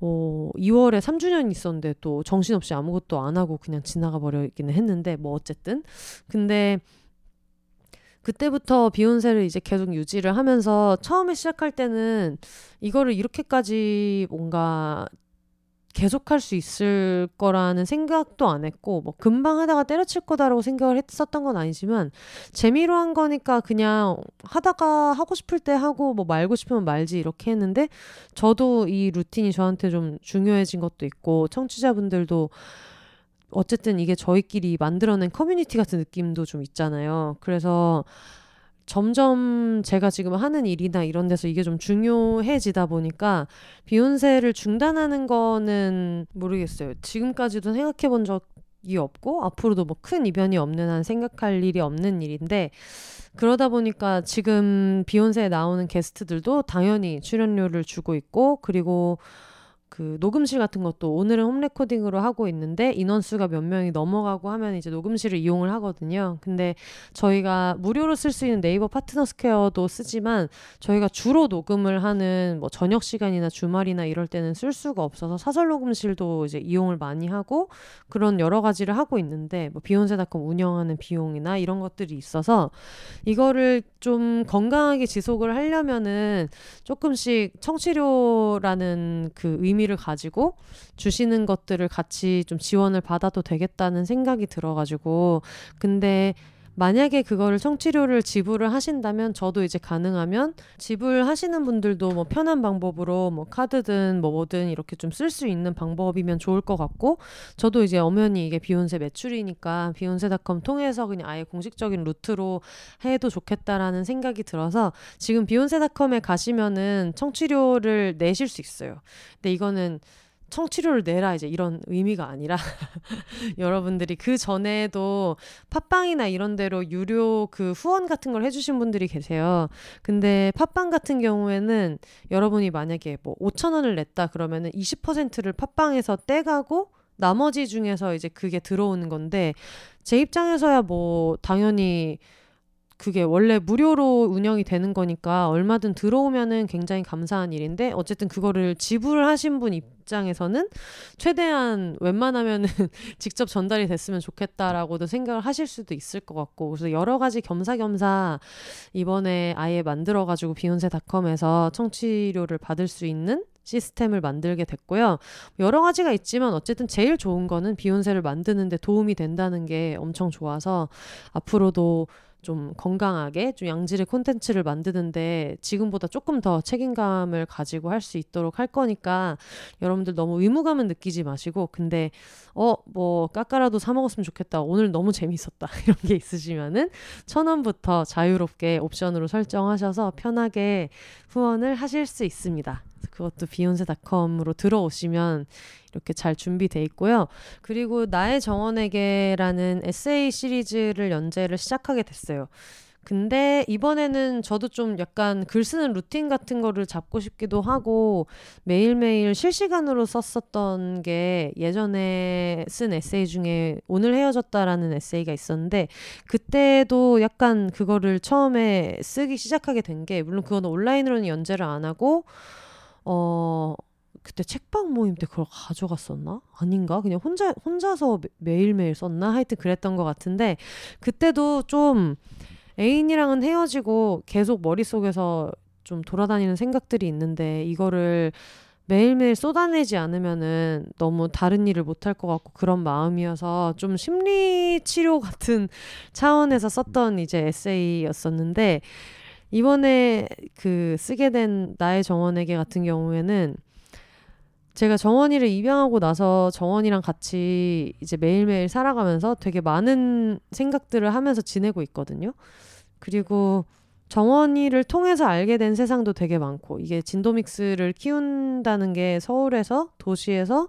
어, 2월에 3주년 있었는데 또 정신없이 아무것도 안 하고 그냥 지나가 버리기는 했는데 뭐 어쨌든 근데 그때부터 비욘세를 이제 계속 유지를 하면서 처음에 시작할 때는 이거를 이렇게까지 뭔가 계속할 수 있을 거라는 생각도 안 했고 뭐 금방 하다가 때려칠 거다라고 생각을 했었던 건 아니지만 재미로 한 거니까 그냥 하다가 하고 싶을 때 하고 뭐 말고 싶으면 말지 이렇게 했는데 저도 이 루틴이 저한테 좀 중요해진 것도 있고 청취자분들도 어쨌든 이게 저희끼리 만들어낸 커뮤니티 같은 느낌도 좀 있잖아요. 그래서 점점 제가 지금 하는 일이나 이런 데서 이게 좀 중요해지다 보니까 비욘세를 중단하는 거는 모르겠어요. 지금까지도 생각해 본 적이 없고 앞으로도 뭐 큰 이변이 없는 한 생각할 일이 없는 일인데 그러다 보니까 지금 비욘세에 나오는 게스트들도 당연히 출연료를 주고 있고 그리고 그 녹음실 같은 것도 오늘은 홈 레코딩으로 하고 있는데 인원수가 몇 명이 넘어가고 하면 이제 녹음실을 이용을 하거든요. 근데 저희가 무료로 쓸 수 있는 네이버 파트너 스퀘어도 쓰지만 저희가 주로 녹음을 하는 뭐 저녁 시간이나 주말이나 이럴 때는 쓸 수가 없어서 사설 녹음실도 이제 이용을 많이 하고 그런 여러 가지를 하고 있는데 뭐 비혼세닷컴 운영하는 비용이나 이런 것들이 있어서 이거를 좀 건강하게 지속을 하려면은 조금씩 청취료라는 그 의미 의미를 가지고 주시는 것들을 같이 좀 지원을 받아도 되겠다는 생각이 들어가지고. 근데 만약에 그거를 청취료를 지불을 하신다면 저도 이제 가능하면 지불하시는 분들도 뭐 편한 방법으로 뭐 카드든 뭐 뭐든 이렇게 좀 쓸 수 있는 방법이면 좋을 것 같고 저도 이제 엄연히 이게 비욘세 매출이니까 비욘세닷컴 통해서 그냥 아예 공식적인 루트로 해도 좋겠다라는 생각이 들어서 지금 비욘세닷컴에 가시면은 청취료를 내실 수 있어요. 근데 이거는 청취료를 내라 이제 이런 의미가 아니라 여러분들이 그 전에도 팟빵이나 이런 데로 유료 그 후원 같은 걸 해주신 분들이 계세요. 근데 팟빵 같은 경우에는 여러분이 만약에 뭐 5천 원을 냈다 그러면은 20%를 팟빵에서 떼가고 나머지 중에서 이제 그게 들어오는 건데 제 입장에서야 뭐 당연히 그게 원래 무료로 운영이 되는 거니까 얼마든 들어오면은 굉장히 감사한 일인데 어쨌든 그거를 지불 하신 분 입장에서는 최대한 웬만하면은 직접 전달이 됐으면 좋겠다라고도 생각을 하실 수도 있을 것 같고 그래서 여러 가지 겸사겸사 이번에 아예 만들어 가지고 비욘세닷컴에서 청취료를 받을 수 있는 시스템을 만들게 됐고요. 여러 가지가 있지만 어쨌든 제일 좋은 거는 비욘세를 만드는데 도움이 된다는 게 엄청 좋아서 앞으로도 좀 건강하게 좀 양질의 콘텐츠를 만드는데 지금보다 조금 더 책임감을 가지고 할 수 있도록 할 거니까 여러분들 너무 의무감은 느끼지 마시고 근데 어 뭐 까까라도 사 먹었으면 좋겠다 오늘 너무 재밌었다 이런 게 있으시면은 천 원부터 자유롭게 옵션으로 설정하셔서 편하게 후원을 하실 수 있습니다. 그것도 비욘세닷컴으로 들어오시면 이렇게 잘 준비돼 있고요. 그리고 나의 정원에게라는 에세이 시리즈를 연재를 시작하게 됐어요. 근데 이번에는 저도 좀 약간 글 쓰는 루틴 같은 거를 잡고 싶기도 하고 매일매일 실시간으로 썼었던 게 예전에 쓴 에세이 중에 오늘 헤어졌다라는 에세이가 있었는데 그때도 약간 그거를 처음에 쓰기 시작하게 된 게 물론 그건 온라인으로는 연재를 안 하고 어 그때 책방 모임 때 그걸 가져갔었나? 아닌가? 그냥 혼자 혼자서 매일매일 썼나? 하여튼 그랬던 것 같은데 그때도 좀 애인이랑은 헤어지고 계속 머릿속에서 좀 돌아다니는 생각들이 있는데 이거를 매일매일 쏟아내지 않으면은 너무 다른 일을 못할 것 같고 그런 마음이어서 좀 심리 치료 같은 차원에서 썼던 이제 에세이였었는데 이번에 그 쓰게 된 나의 정원에게 같은 경우에는 제가 정원이를 입양하고 나서 정원이랑 같이 이제 매일매일 살아가면서 되게 많은 생각들을 하면서 지내고 있거든요. 그리고 정원이를 통해서 알게 된 세상도 되게 많고 이게 진도믹스를 키운다는 게 서울에서 도시에서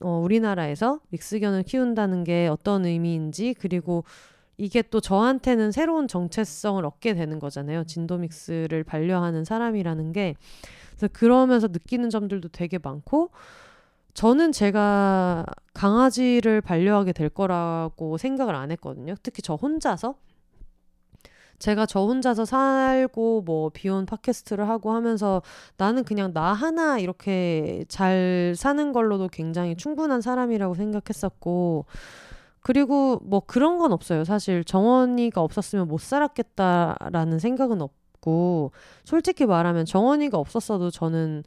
어, 우리나라에서 믹스견을 키운다는 게 어떤 의미인지 그리고 이게 또 저한테는 새로운 정체성을 얻게 되는 거잖아요. 진도믹스를 반려하는 사람이라는 게. 그래서 그러면서 느끼는 점들도 되게 많고, 저는 제가 강아지를 반려하게 될 거라고 생각을 안 했거든요. 특히 저 혼자서. 제가 저 혼자서 살고 뭐 비혼 팟캐스트를 하고 하면서 나는 그냥 나 하나 이렇게 잘 사는 걸로도 굉장히 충분한 사람이라고 생각했었고 그리고 뭐 그런 건 없어요. 사실 정원이가 없었으면 못 살았겠다라는 생각은 없고 솔직히 말하면 정원이가 없었어도 저는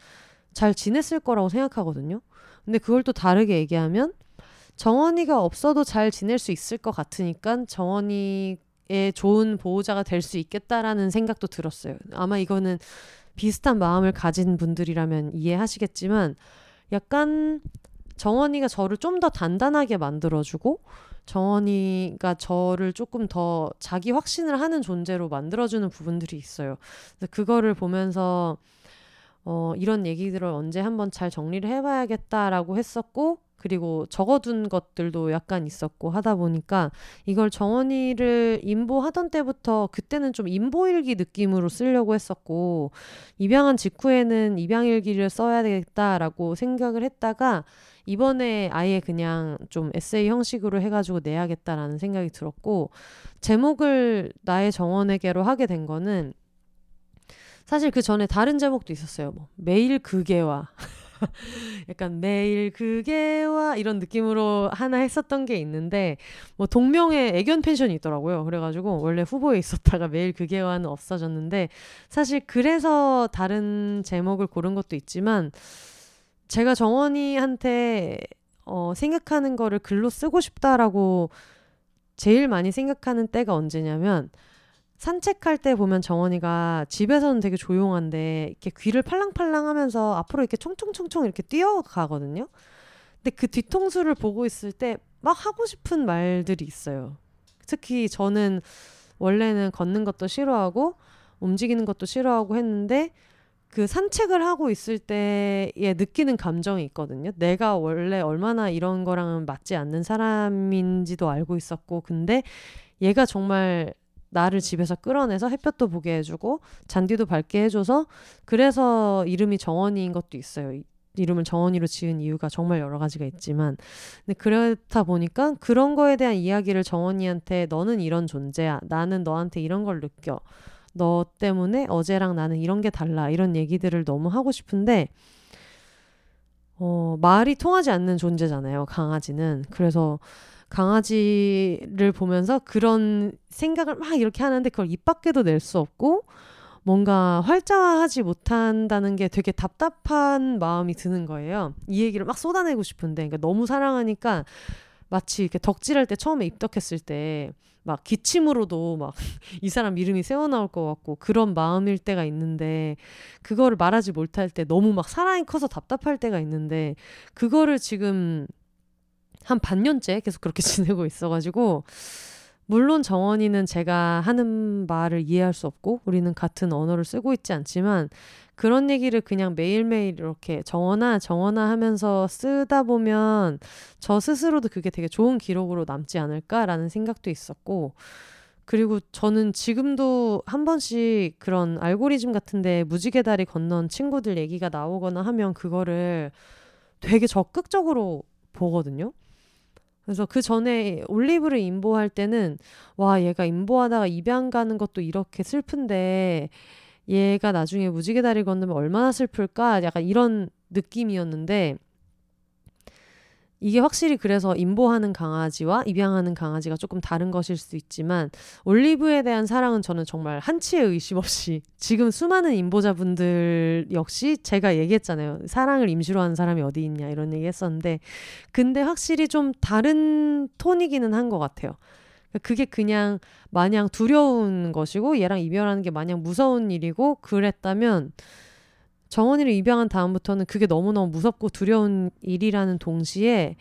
잘 지냈을 거라고 생각하거든요. 근데 그걸 또 다르게 얘기하면 정원이가 없어도 잘 지낼 수 있을 것 같으니까 정원이의 좋은 보호자가 될 수 있겠다라는 생각도 들었어요. 아마 이거는 비슷한 마음을 가진 분들이라면 이해하시겠지만 약간 정원이가 저를 좀 더 단단하게 만들어주고 정원이가 저를 조금 더 자기 확신을 하는 존재로 만들어주는 부분들이 있어요. 그거를 보면서 어, 이런 얘기들을 언제 한번 잘 정리를 해봐야겠다라고 했었고, 그리고 적어둔 것들도 약간 있었고 하다 보니까 이걸 정원이를 인보하던 때부터 그때는 좀 인보일기 느낌으로 쓰려고 했었고, 입양한 직후에는 입양일기를 써야 되겠다라고 생각을 했다가 이번에 아예 그냥 좀 에세이 형식으로 해가지고 내야겠다라는 생각이 들었고, 제목을 나의 정원에게로 하게 된 거는 사실 그 전에 다른 제목도 있었어요. 뭐 매일 그게와 약간 매일 그게 와 이런 느낌으로 하나 했었던 게 있는데 뭐 동명의 애견 펜션이 있더라고요. 그래가지고 원래 후보에 있었다가 매일 그게 와는 없어졌는데 사실 그래서 다른 제목을 고른 것도 있지만 제가 정원이한테 어, 생각하는 거를 글로 쓰고 싶다라고 제일 많이 생각하는 때가 언제냐면 산책할 때 보면 정원이가 집에서는 되게 조용한데 이렇게 귀를 팔랑팔랑 하면서 앞으로 이렇게 총총총총 이렇게 뛰어가거든요. 근데 그 뒤통수를 보고 있을 때 막 하고 싶은 말들이 있어요. 특히 저는 원래는 걷는 것도 싫어하고 움직이는 것도 싫어하고 했는데 그 산책을 하고 있을 때에 느끼는 감정이 있거든요. 내가 원래 얼마나 이런 거랑은 맞지 않는 사람인지도 알고 있었고, 근데 얘가 정말 나를 집에서 끌어내서 햇볕도 보게 해주고 잔디도 밟게 해줘서 그래서 이름이 정원이인 것도 있어요. 이름을 정원이로 지은 이유가 정말 여러 가지가 있지만. 근데 그렇다 보니까 그런 거에 대한 이야기를 정원이한테 너는 이런 존재야. 나는 너한테 이런 걸 느껴. 너 때문에 어제랑 나는 이런 게 달라. 이런 얘기들을 너무 하고 싶은데 어 말이 통하지 않는 존재잖아요 강아지는. 그래서 강아지를 보면서 그런 생각을 막 이렇게 하는데 그걸 입 밖에도 낼 수 없고 뭔가 활자화하지 못한다는 게 되게 답답한 마음이 드는 거예요. 이 얘기를 막 쏟아내고 싶은데 그러니까 너무 사랑하니까 마치 이렇게 덕질할 때 처음에 입덕했을 때 막 기침으로도 막 이 사람 이름이 새어 나올 것 같고 그런 마음일 때가 있는데 그거를 말하지 못할 때 너무 막 사랑이 커서 답답할 때가 있는데 그거를 지금 한 반년째 계속 그렇게 지내고 있어가지고 물론 정원이는 제가 하는 말을 이해할 수 없고 우리는 같은 언어를 쓰고 있지 않지만 그런 얘기를 그냥 매일매일 이렇게 정원아 정원아 하면서 쓰다 보면 저 스스로도 그게 되게 좋은 기록으로 남지 않을까라는 생각도 있었고 그리고 저는 지금도 한 번씩 그런 알고리즘 같은데 무지개 다리 건넌 친구들 얘기가 나오거나 하면 그거를 되게 적극적으로 보거든요. 그래서 그 전에 올리브를 인보할 때는 와 얘가 인보하다가 입양 가는 것도 이렇게 슬픈데 얘가 나중에 무지개 다리 건너면 얼마나 슬플까? 약간 이런 느낌이었는데 이게 확실히 그래서 임보하는 강아지와 입양하는 강아지가 조금 다른 것일 수 있지만 올리브에 대한 사랑은 저는 정말 한치의 의심 없이 지금 수많은 임보자분들 역시 제가 얘기했잖아요. 사랑을 임시로 하는 사람이 어디 있냐 이런 얘기 했었는데 근데 확실히 좀 다른 톤이기는 한 것 같아요. 그게 그냥 마냥 두려운 것이고 얘랑 이별하는 게 마냥 무서운 일이고 그랬다면 정원이를 입양한 다음부터는 그게 너무너무 무섭고 두려운 일이라는 동시에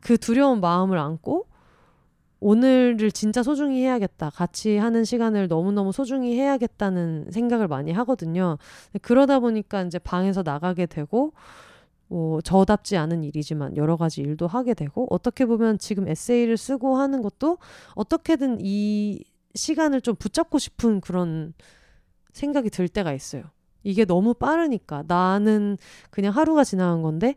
그 두려운 마음을 안고 오늘을 진짜 소중히 해야겠다. 같이 하는 시간을 너무너무 소중히 해야겠다는 생각을 많이 하거든요. 그러다 보니까 이제 방에서 나가게 되고, 뭐, 저답지 않은 일이지만 여러 가지 일도 하게 되고, 어떻게 보면 지금 에세이를 쓰고 하는 것도 어떻게든 이 시간을 좀 붙잡고 싶은 그런 생각이 들 때가 있어요. 이게 너무 빠르니까 나는 그냥 하루가 지나간 건데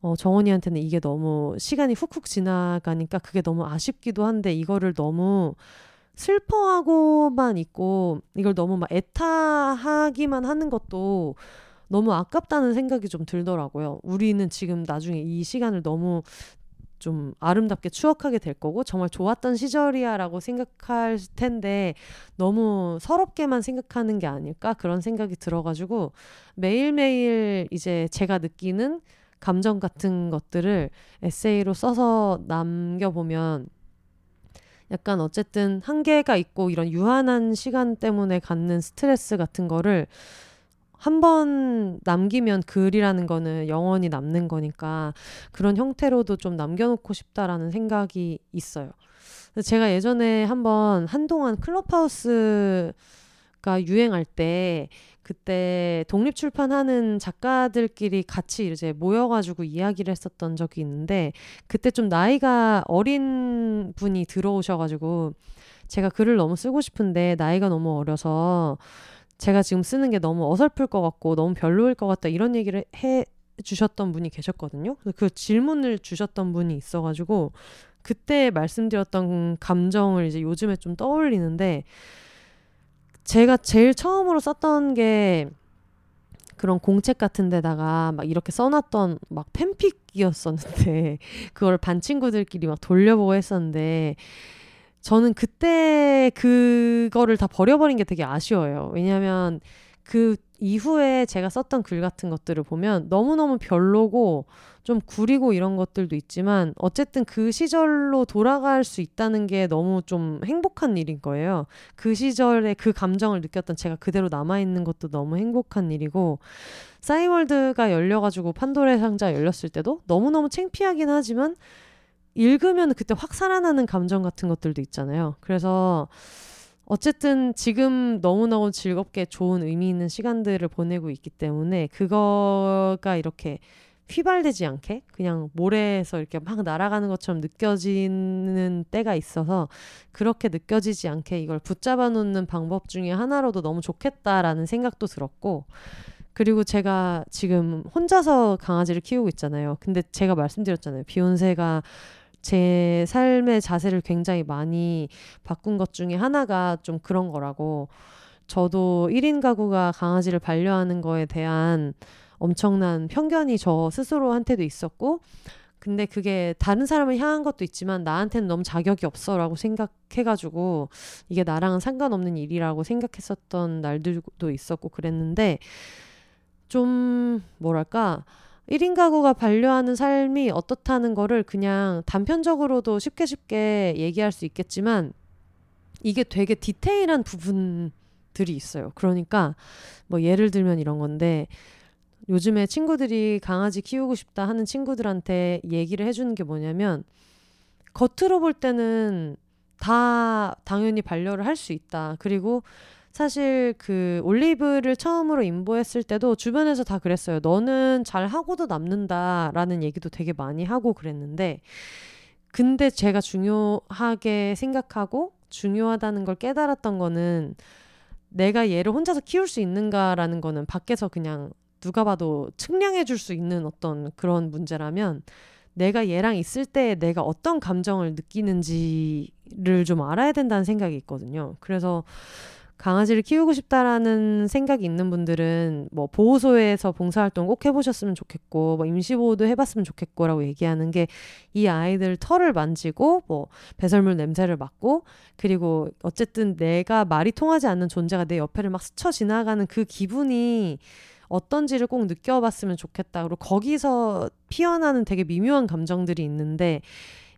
어, 정원이한테는 이게 너무 시간이 훅훅 지나가니까 그게 너무 아쉽기도 한데 이거를 너무 슬퍼하고만 있고 이걸 너무 막 애타하기만 하는 것도 너무 아깝다는 생각이 좀 들더라고요. 우리는 지금 나중에 이 시간을 너무 좀 아름답게 추억하게 될 거고 정말 좋았던 시절이야라고 생각할 텐데 너무 서럽게만 생각하는 게 아닐까 그런 생각이 들어가지고 매일매일 이제 제가 느끼는 감정 같은 것들을 에세이로 써서 남겨보면 약간 어쨌든 한계가 있고 이런 유한한 시간 때문에 갖는 스트레스 같은 거를 한 번 남기면 글이라는 거는 영원히 남는 거니까 그런 형태로도 좀 남겨놓고 싶다라는 생각이 있어요. 제가 예전에 한번 한동안 클럽하우스 가 유행할 때 그때 독립 출판하는 작가들끼리 같이 이제 모여가지고 이야기를 했었던 적이 있는데 그때 좀 나이가 어린 분이 들어오셔가지고 제가 글을 너무 쓰고 싶은데 나이가 너무 어려서 제가 지금 쓰는 게 너무 어설플 것 같고 너무 별로일 것 같다 이런 얘기를 해 주셨던 분이 계셨거든요. 그 질문을 주셨던 분이 있어가지고 그때 말씀드렸던 감정을 이제 요즘에 좀 떠올리는데 제가 제일 처음으로 썼던 게 그런 공책 같은 데다가 막 이렇게 써놨던 막 팬픽이었었는데 그걸 반 친구들끼리 막 돌려보고 했었는데 저는 그때 그거를 다 버려버린 게 되게 아쉬워요. 왜냐하면 그 이후에 제가 썼던 글 같은 것들을 보면 너무너무 별로고 좀 구리고 이런 것들도 있지만 어쨌든 그 시절로 돌아갈 수 있다는 게 너무 좀 행복한 일인 거예요. 그 시절에 그 감정을 느꼈던 제가 그대로 남아있는 것도 너무 행복한 일이고 싸이월드가 열려가지고 판도의 상자 열렸을 때도 너무너무 창피하긴 하지만 읽으면 그때 확 살아나는 감정 같은 것들도 있잖아요. 그래서 어쨌든 지금 너무너무 즐겁게 좋은 의미 있는 시간들을 보내고 있기 때문에 그거가 이렇게 휘발되지 않게 그냥 모래에서 이렇게 막 날아가는 것처럼 느껴지는 때가 있어서 그렇게 느껴지지 않게 이걸 붙잡아 놓는 방법 중에 하나로도 너무 좋겠다라는 생각도 들었고 그리고 제가 지금 혼자서 강아지를 키우고 있잖아요. 근데 제가 말씀드렸잖아요. 비욘세가 제 삶의 자세를 굉장히 많이 바꾼 것 중에 하나가 좀 그런 거라고. 저도 1인 가구가 강아지를 반려하는 거에 대한 엄청난 편견이 저 스스로한테도 있었고 근데 그게 다른 사람을 향한 것도 있지만 나한테는 너무 자격이 없어라고 생각해가지고 이게 나랑은 상관없는 일이라고 생각했었던 날들도 있었고 그랬는데 좀 뭐랄까 1인 가구가 반려하는 삶이 어떻다는 거를 그냥 단편적으로도 쉽게 쉽게 얘기할 수 있겠지만 이게 되게 디테일한 부분들이 있어요. 그러니까 뭐 예를 들면 이런 건데 요즘에 친구들이 강아지 키우고 싶다 하는 친구들한테 얘기를 해주는 게 뭐냐면 겉으로 볼 때는 다 당연히 반려를 할 수 있다. 그리고 사실 그 올리브를 처음으로 인보했을 때도 주변에서 다 그랬어요. 너는 잘 하고도 남는다라는 얘기도 되게 많이 하고 그랬는데 근데 제가 중요하게 생각하고 중요하다는 걸 깨달았던 거는 내가 얘를 혼자서 키울 수 있는가라는 거는 밖에서 그냥 누가 봐도 측량해 줄 수 있는 어떤 그런 문제라면 내가 얘랑 있을 때 내가 어떤 감정을 느끼는지를 좀 알아야 된다는 생각이 있거든요. 그래서 강아지를 키우고 싶다라는 생각이 있는 분들은 뭐 보호소에서 봉사활동 꼭 해보셨으면 좋겠고 뭐 임시보호도 해봤으면 좋겠고라고 얘기하는 게 이 아이들 털을 만지고 뭐 배설물 냄새를 맡고 그리고 어쨌든 내가 말이 통하지 않는 존재가 내 옆에를 막 스쳐 지나가는 그 기분이 어떤지를 꼭 느껴봤으면 좋겠다. 그리고 거기서 피어나는 되게 미묘한 감정들이 있는데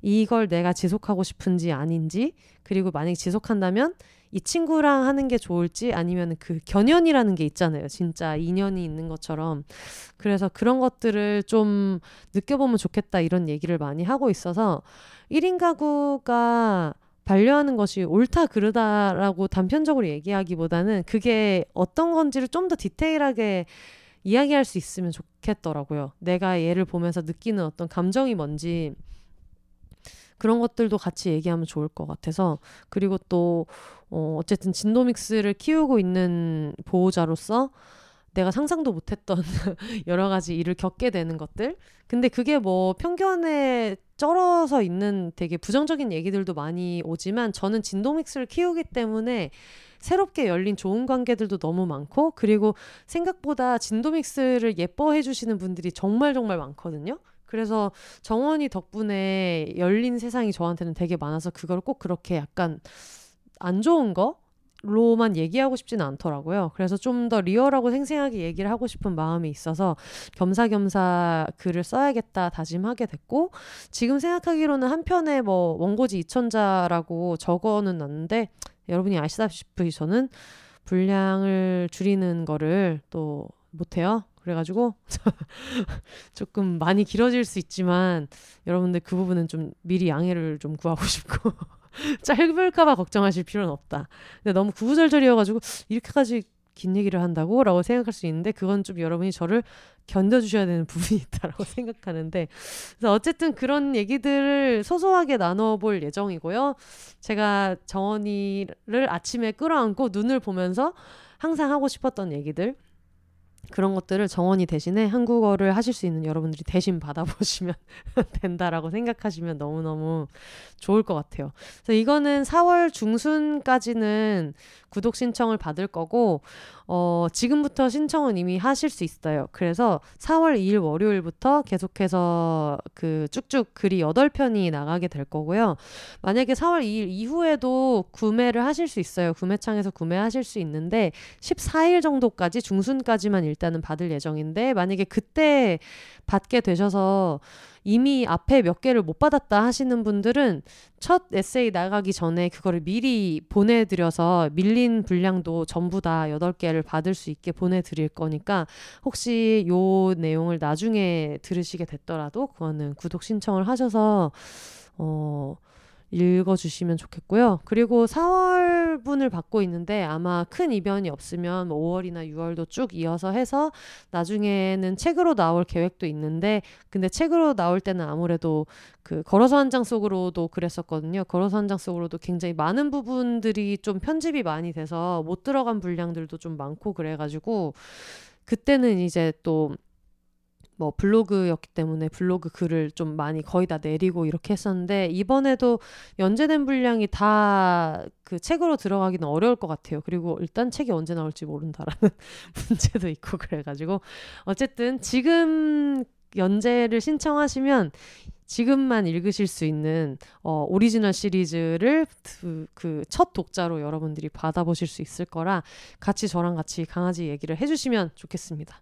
이걸 내가 지속하고 싶은지 아닌지 그리고 만약에 지속한다면 이 친구랑 하는 게 좋을지 아니면 그 견연이라는 게 있잖아요. 진짜 인연이 있는 것처럼. 그래서 그런 것들을 좀 느껴보면 좋겠다 이런 얘기를 많이 하고 있어서 1인 가구가 반려하는 것이 옳다 그르다라고 단편적으로 얘기하기보다는 그게 어떤 건지를 좀 더 디테일하게 이야기할 수 있으면 좋겠더라고요. 내가 얘를 보면서 느끼는 어떤 감정이 뭔지 그런 것들도 같이 얘기하면 좋을 것 같아서 그리고 또 어, 어쨌든 진도믹스를 키우고 있는 보호자로서 내가 상상도 못했던 여러 가지 일을 겪게 되는 것들. 근데 그게 뭐 편견에 쩔어서 있는 되게 부정적인 얘기들도 많이 오지만 저는 진도믹스를 키우기 때문에 새롭게 열린 좋은 관계들도 너무 많고 그리고 생각보다 진도믹스를 예뻐해 주시는 분들이 정말 정말 많거든요. 그래서 정원이 덕분에 열린 세상이 저한테는 되게 많아서 그걸 꼭 그렇게 약간 안 좋은 거 로만 얘기하고 싶지는 않더라고요. 그래서 좀 더 리얼하고 생생하게 얘기를 하고 싶은 마음이 있어서 겸사겸사 글을 써야겠다 다짐하게 됐고 지금 생각하기로는 한편에 뭐 원고지 이천자라고 적어는 놨는데 여러분이 아시다시피 저는 분량을 줄이는 거를 또 못해요. 그래가지고 조금 많이 길어질 수 있지만 여러분들 그 부분은 좀 미리 양해를 좀 구하고 싶고 짧을까봐 걱정하실 필요는 없다. 근데 너무 구구절절이어가지고 이렇게까지 긴 얘기를 한다고? 라고 생각할 수 있는데 그건 좀 여러분이 저를 견뎌주셔야 되는 부분이 있다라고 생각하는데 그래서 어쨌든 그런 얘기들을 소소하게 나눠볼 예정이고요. 제가 정원이를 아침에 끌어안고 눈을 보면서 항상 하고 싶었던 얘기들 그런 것들을 정원이 대신에 한국어를 하실 수 있는 여러분들이 대신 받아보시면 된다라고 생각하시면 너무너무 좋을 것 같아요. 그래서 이거는 4월 중순까지는 구독 신청을 받을 거고, 어, 지금부터 신청은 이미 하실 수 있어요. 그래서 4월 2일 월요일부터 계속해서 그 쭉쭉 글이 8편이 나가게 될 거고요. 만약에 4월 2일 이후에도 구매를 하실 수 있어요. 구매창에서 구매하실 수 있는데 14일 정도까지 중순까지만 일단은 받을 예정인데 만약에 그때 받게 되셔서 이미 앞에 몇 개를 못 받았다 하시는 분들은 첫 에세이 나가기 전에 그거를 미리 보내드려서 밀린 분량도 전부 다 여덟 개를 받을 수 있게 보내드릴 거니까 혹시 요 내용을 나중에 들으시게 됐더라도 그거는 구독 신청을 하셔서 어 읽어주시면 좋겠고요. 그리고 4월분을 받고 있는데 아마 큰 이변이 없으면 5월이나 뭐 6월도 쭉 이어서 해서 나중에는 책으로 나올 계획도 있는데 근데 책으로 나올 때는 아무래도 그 걸어서 한 장 속으로도 그랬었거든요. 걸어서 한 장 속으로도 굉장히 많은 부분들이 좀 편집이 많이 돼서 못 들어간 분량들도 좀 많고 그래가지고 그때는 이제 또 뭐 블로그였기 때문에 블로그 글을 좀 많이 거의 다 내리고 이렇게 했었는데 이번에도 연재된 분량이 다 그 책으로 들어가기는 어려울 것 같아요. 그리고 일단 책이 언제 나올지 모른다라는 문제도 있고 그래가지고 어쨌든 지금 연재를 신청하시면 지금만 읽으실 수 있는 어, 오리지널 시리즈를 그첫 독자로 여러분들이 받아보실 수 있을 거라 같이 저랑 같이 강아지 얘기를 해주시면 좋겠습니다.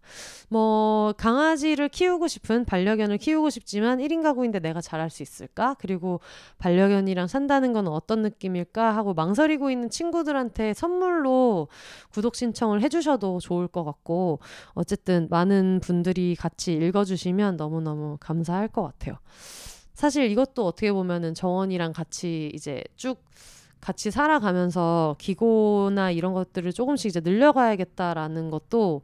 뭐 강아지를 키우고 싶은 반려견을 키우고 싶지만 1인 가구인데 내가 잘할 수 있을까? 그리고 반려견이랑 산다는 건 어떤 느낌일까? 하고 망설이고 있는 친구들한테 선물로 구독 신청을 해주셔도 좋을 것 같고 어쨌든 많은 분들이 같이 읽어주시면 너무너무 감사할 것 같아요. 사실 이것도 어떻게 보면은 정원이랑 같이 이제 쭉 같이 살아가면서 기고나 이런 것들을 조금씩 이제 늘려가야겠다라는 것도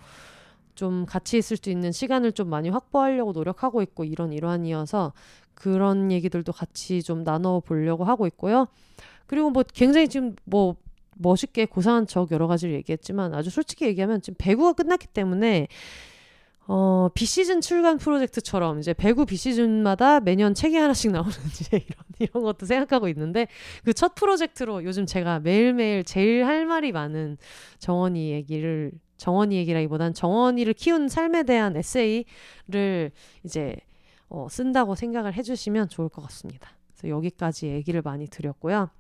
좀 같이 있을 수 있는 시간을 좀 많이 확보하려고 노력하고 있고 이런 일환이어서 그런 얘기들도 같이 좀 나눠 보려고 하고 있고요. 그리고 뭐 굉장히 지금 뭐 멋있게 고상한 척 여러 가지를 얘기했지만 아주 솔직히 얘기하면 지금 배구가 끝났기 때문에 어, 비시즌 출간 프로젝트처럼 이제 배구 비시즌마다 매년 책이 하나씩 나오는 이제 이런, 이런 것도 생각하고 있는데 그 첫 프로젝트로 요즘 제가 매일매일 제일 할 말이 많은 정원이 얘기를 정원이 얘기라기보단 정원이를 키운 삶에 대한 에세이를 이제 어, 쓴다고 생각을 해주시면 좋을 것 같습니다. 그래서 여기까지 얘기를 많이 드렸고요.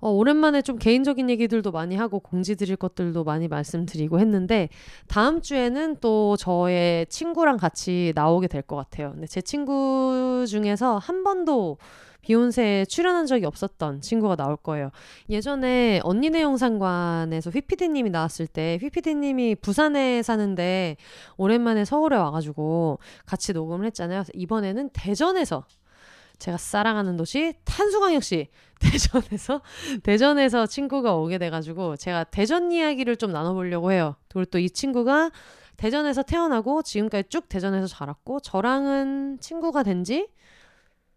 어, 오랜만에 좀 개인적인 얘기들도 많이 하고 공지 드릴 것들도 많이 말씀드리고 했는데 다음 주에는 또 저의 친구랑 같이 나오게 될 것 같아요. 근데 제 친구 중에서 한 번도 비욘세에 출연한 적이 없었던 친구가 나올 거예요. 예전에 언니네 영상관에서 휘피디님이 나왔을 때 휘피디님이 부산에 사는데 오랜만에 서울에 와가지고 같이 녹음을 했잖아요. 이번에는 대전에서 제가 사랑하는 도시 탄수광역시 대전에서 대전에서 친구가 오게 돼가지고 제가 대전 이야기를 좀 나눠보려고 해요. 그리고 또 이 친구가 대전에서 태어나고 지금까지 쭉 대전에서 자랐고 저랑은 친구가 된 지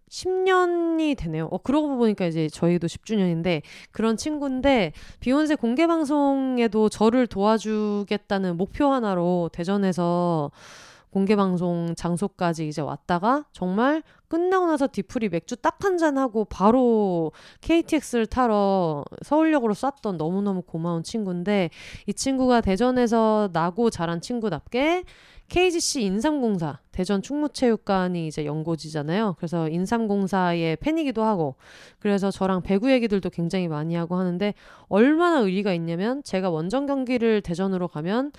10년이 되네요. 어, 그러고 보니까 이제 저희도 10주년인데 그런 친구인데 비욘세 공개 방송에도 저를 도와주겠다는 목표 하나로 대전에서 공개 방송 장소까지 이제 왔다가 정말 끝나고 나서 뒤풀이 맥주 딱 한 잔 하고 바로 KTX를 타러 서울역으로 쐈던 너무너무 고마운 친구인데 이 친구가 대전에서 나고 자란 친구답게 KGC 인삼공사 대전 충무체육관이 이제 연고지잖아요. 그래서 인삼공사의 팬이기도 하고 그래서 저랑 배구 얘기들도 굉장히 많이 하고 하는데 얼마나 의리가 있냐면 제가 원정 경기를 대전으로 가면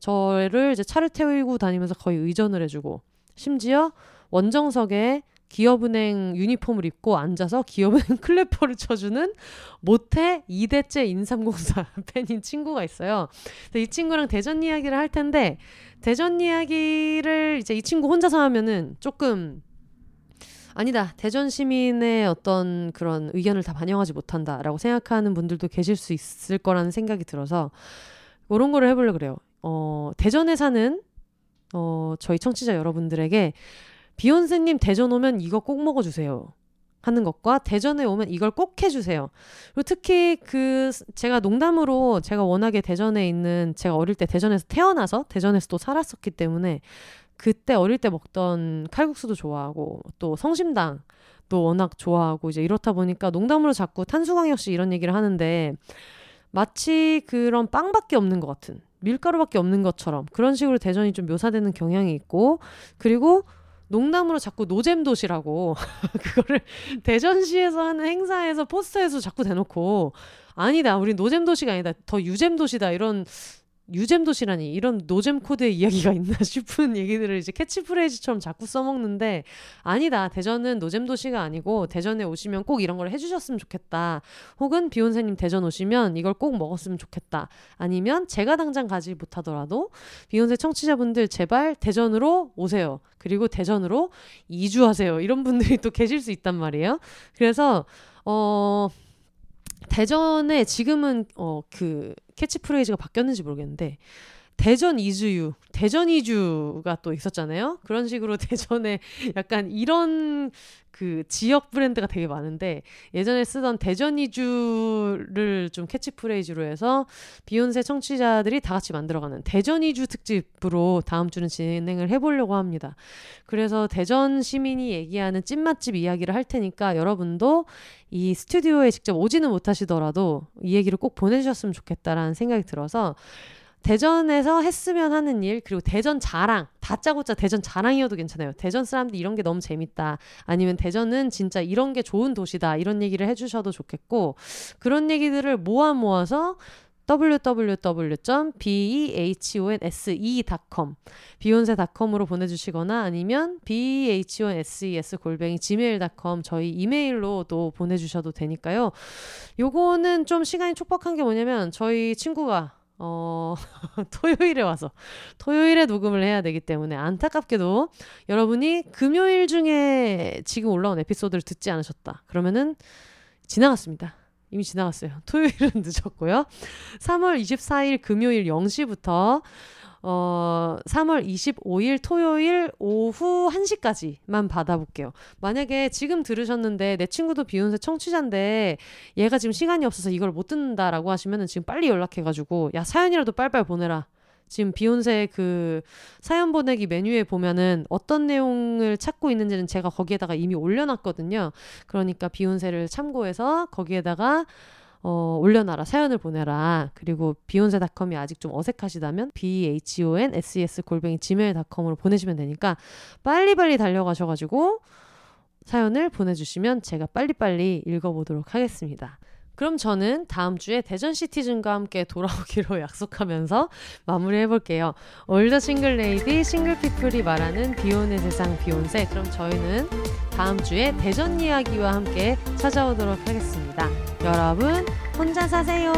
저를 이제 차를 태우고 다니면서 거의 의전을 해주고 심지어 원정석에 기업은행 유니폼을 입고 앉아서 기업은행 클래퍼를 쳐주는 모태 2대째 인삼공사 팬인 친구가 있어요. 이 친구랑 대전 이야기를 할 텐데 대전 이야기를 이제 이 친구 혼자서 하면은 조금 아니다. 대전 시민의 어떤 그런 의견을 다 반영하지 못한다라고 생각하는 분들도 계실 수 있을 거라는 생각이 들어서 이런 거를 해보려 그래요. 어, 대전에 사는 어, 저희 청취자 여러분들에게 비욘세님 대전 오면 이거 꼭 먹어주세요. 하는 것과 대전에 오면 이걸 꼭 해주세요. 그리고 특히 그 제가 농담으로 제가 워낙에 대전에 있는 제가 어릴 때 대전에서 태어나서 대전에서 또 살았었기 때문에 그때 어릴 때 먹던 칼국수도 좋아하고 또 성심당도 워낙 좋아하고 이제 이렇다 보니까 농담으로 자꾸 탄수광역시 이런 얘기를 하는데 마치 그런 빵밖에 없는 것 같은 밀가루밖에 없는 것처럼 그런 식으로 대전이 좀 묘사되는 경향이 있고 그리고 농담으로 자꾸 노잼 도시라고 그거를 대전시에서 하는 행사에서 포스터에서 자꾸 대놓고 아니다 우리 노잼 도시가 아니다 더 유잼 도시다 이런 유잼 도시라니 이런 노잼 코드의 이야기가 있나 싶은 얘기들을 이제 캐치프레이즈처럼 자꾸 써먹는데 아니다. 대전은 노잼 도시가 아니고 대전에 오시면 꼭 이런 걸 해주셨으면 좋겠다. 혹은 비욘세님 대전 오시면 이걸 꼭 먹었으면 좋겠다. 아니면 제가 당장 가지 못하더라도 비욘세 청취자분들 제발 대전으로 오세요. 그리고 대전으로 이주하세요. 이런 분들이 또 계실 수 있단 말이에요. 그래서 어 대전에 지금은 어그 캐치프레이즈가 바뀌었는지 모르겠는데 대전 이주유, 대전 이주가 또 있었잖아요. 그런 식으로 대전에 약간 이런 그 지역 브랜드가 되게 많은데 예전에 쓰던 대전 is U를 좀 캐치프레이즈로 해서 비혼세 청취자들이 다 같이 만들어가는 대전 is U 특집으로 다음 주는 진행을 해보려고 합니다. 그래서 대전 시민이 얘기하는 찐맛집 이야기를 할 테니까 여러분도 이 스튜디오에 직접 오지는 못하시더라도 이 얘기를 꼭 보내주셨으면 좋겠다라는 생각이 들어서 대전에서 했으면 하는 일 그리고 대전 자랑 다짜고짜 대전 자랑이어도 괜찮아요. 대전 사람들 이런 게 너무 재밌다. 아니면 대전은 진짜 이런 게 좋은 도시다. 이런 얘기를 해주셔도 좋겠고 그런 얘기들을 모아 모아서 www.behonse.com 비욘세.com으로 보내주시거나 아니면 behonses 골뱅이 gmail.com 저희 이메일로도 보내주셔도 되니까요. 요거는 좀 시간이 촉박한 게 뭐냐면 저희 친구가 어, 토요일에 와서 토요일에 녹음을 해야 되기 때문에 안타깝게도 여러분이 금요일 중에 지금 올라온 에피소드를 듣지 않으셨다. 그러면은 지나갔습니다. 이미 지나갔어요. 토요일은 늦었고요. 3월 24일 금요일 0시부터 어, 3월 25일 토요일 오후 1시까지만 받아볼게요. 만약에 지금 들으셨는데 내 친구도 비욘세 청취자인데 얘가 지금 시간이 없어서 이걸 못 듣는다라고 하시면은 지금 빨리 연락해가지고 야 사연이라도 빨빨 보내라. 지금 비욘세 그 사연 보내기 메뉴에 보면은 어떤 내용을 찾고 있는지는 제가 거기에다가 이미 올려놨거든요. 그러니까 비욘세를 참고해서 거기에다가 어, 올려놔라 사연을 보내라 그리고 비욘세닷컴이 아직 좀 어색하시다면 b h o n s e s 골뱅이 gmail.com으로 보내시면 되니까 빨리빨리 달려가셔가지고 사연을 보내주시면 제가 빨리빨리 읽어보도록 하겠습니다. 그럼 저는 다음 주에 대전 시티즌과 함께 돌아오기로 약속하면서 마무리해 볼게요. all the single lady single people이 말하는 비혼의 세상 비혼세. 그럼 저희는 다음 주에 대전 이야기와 함께 찾아오도록 하겠습니다. 여러분 혼자 사세요.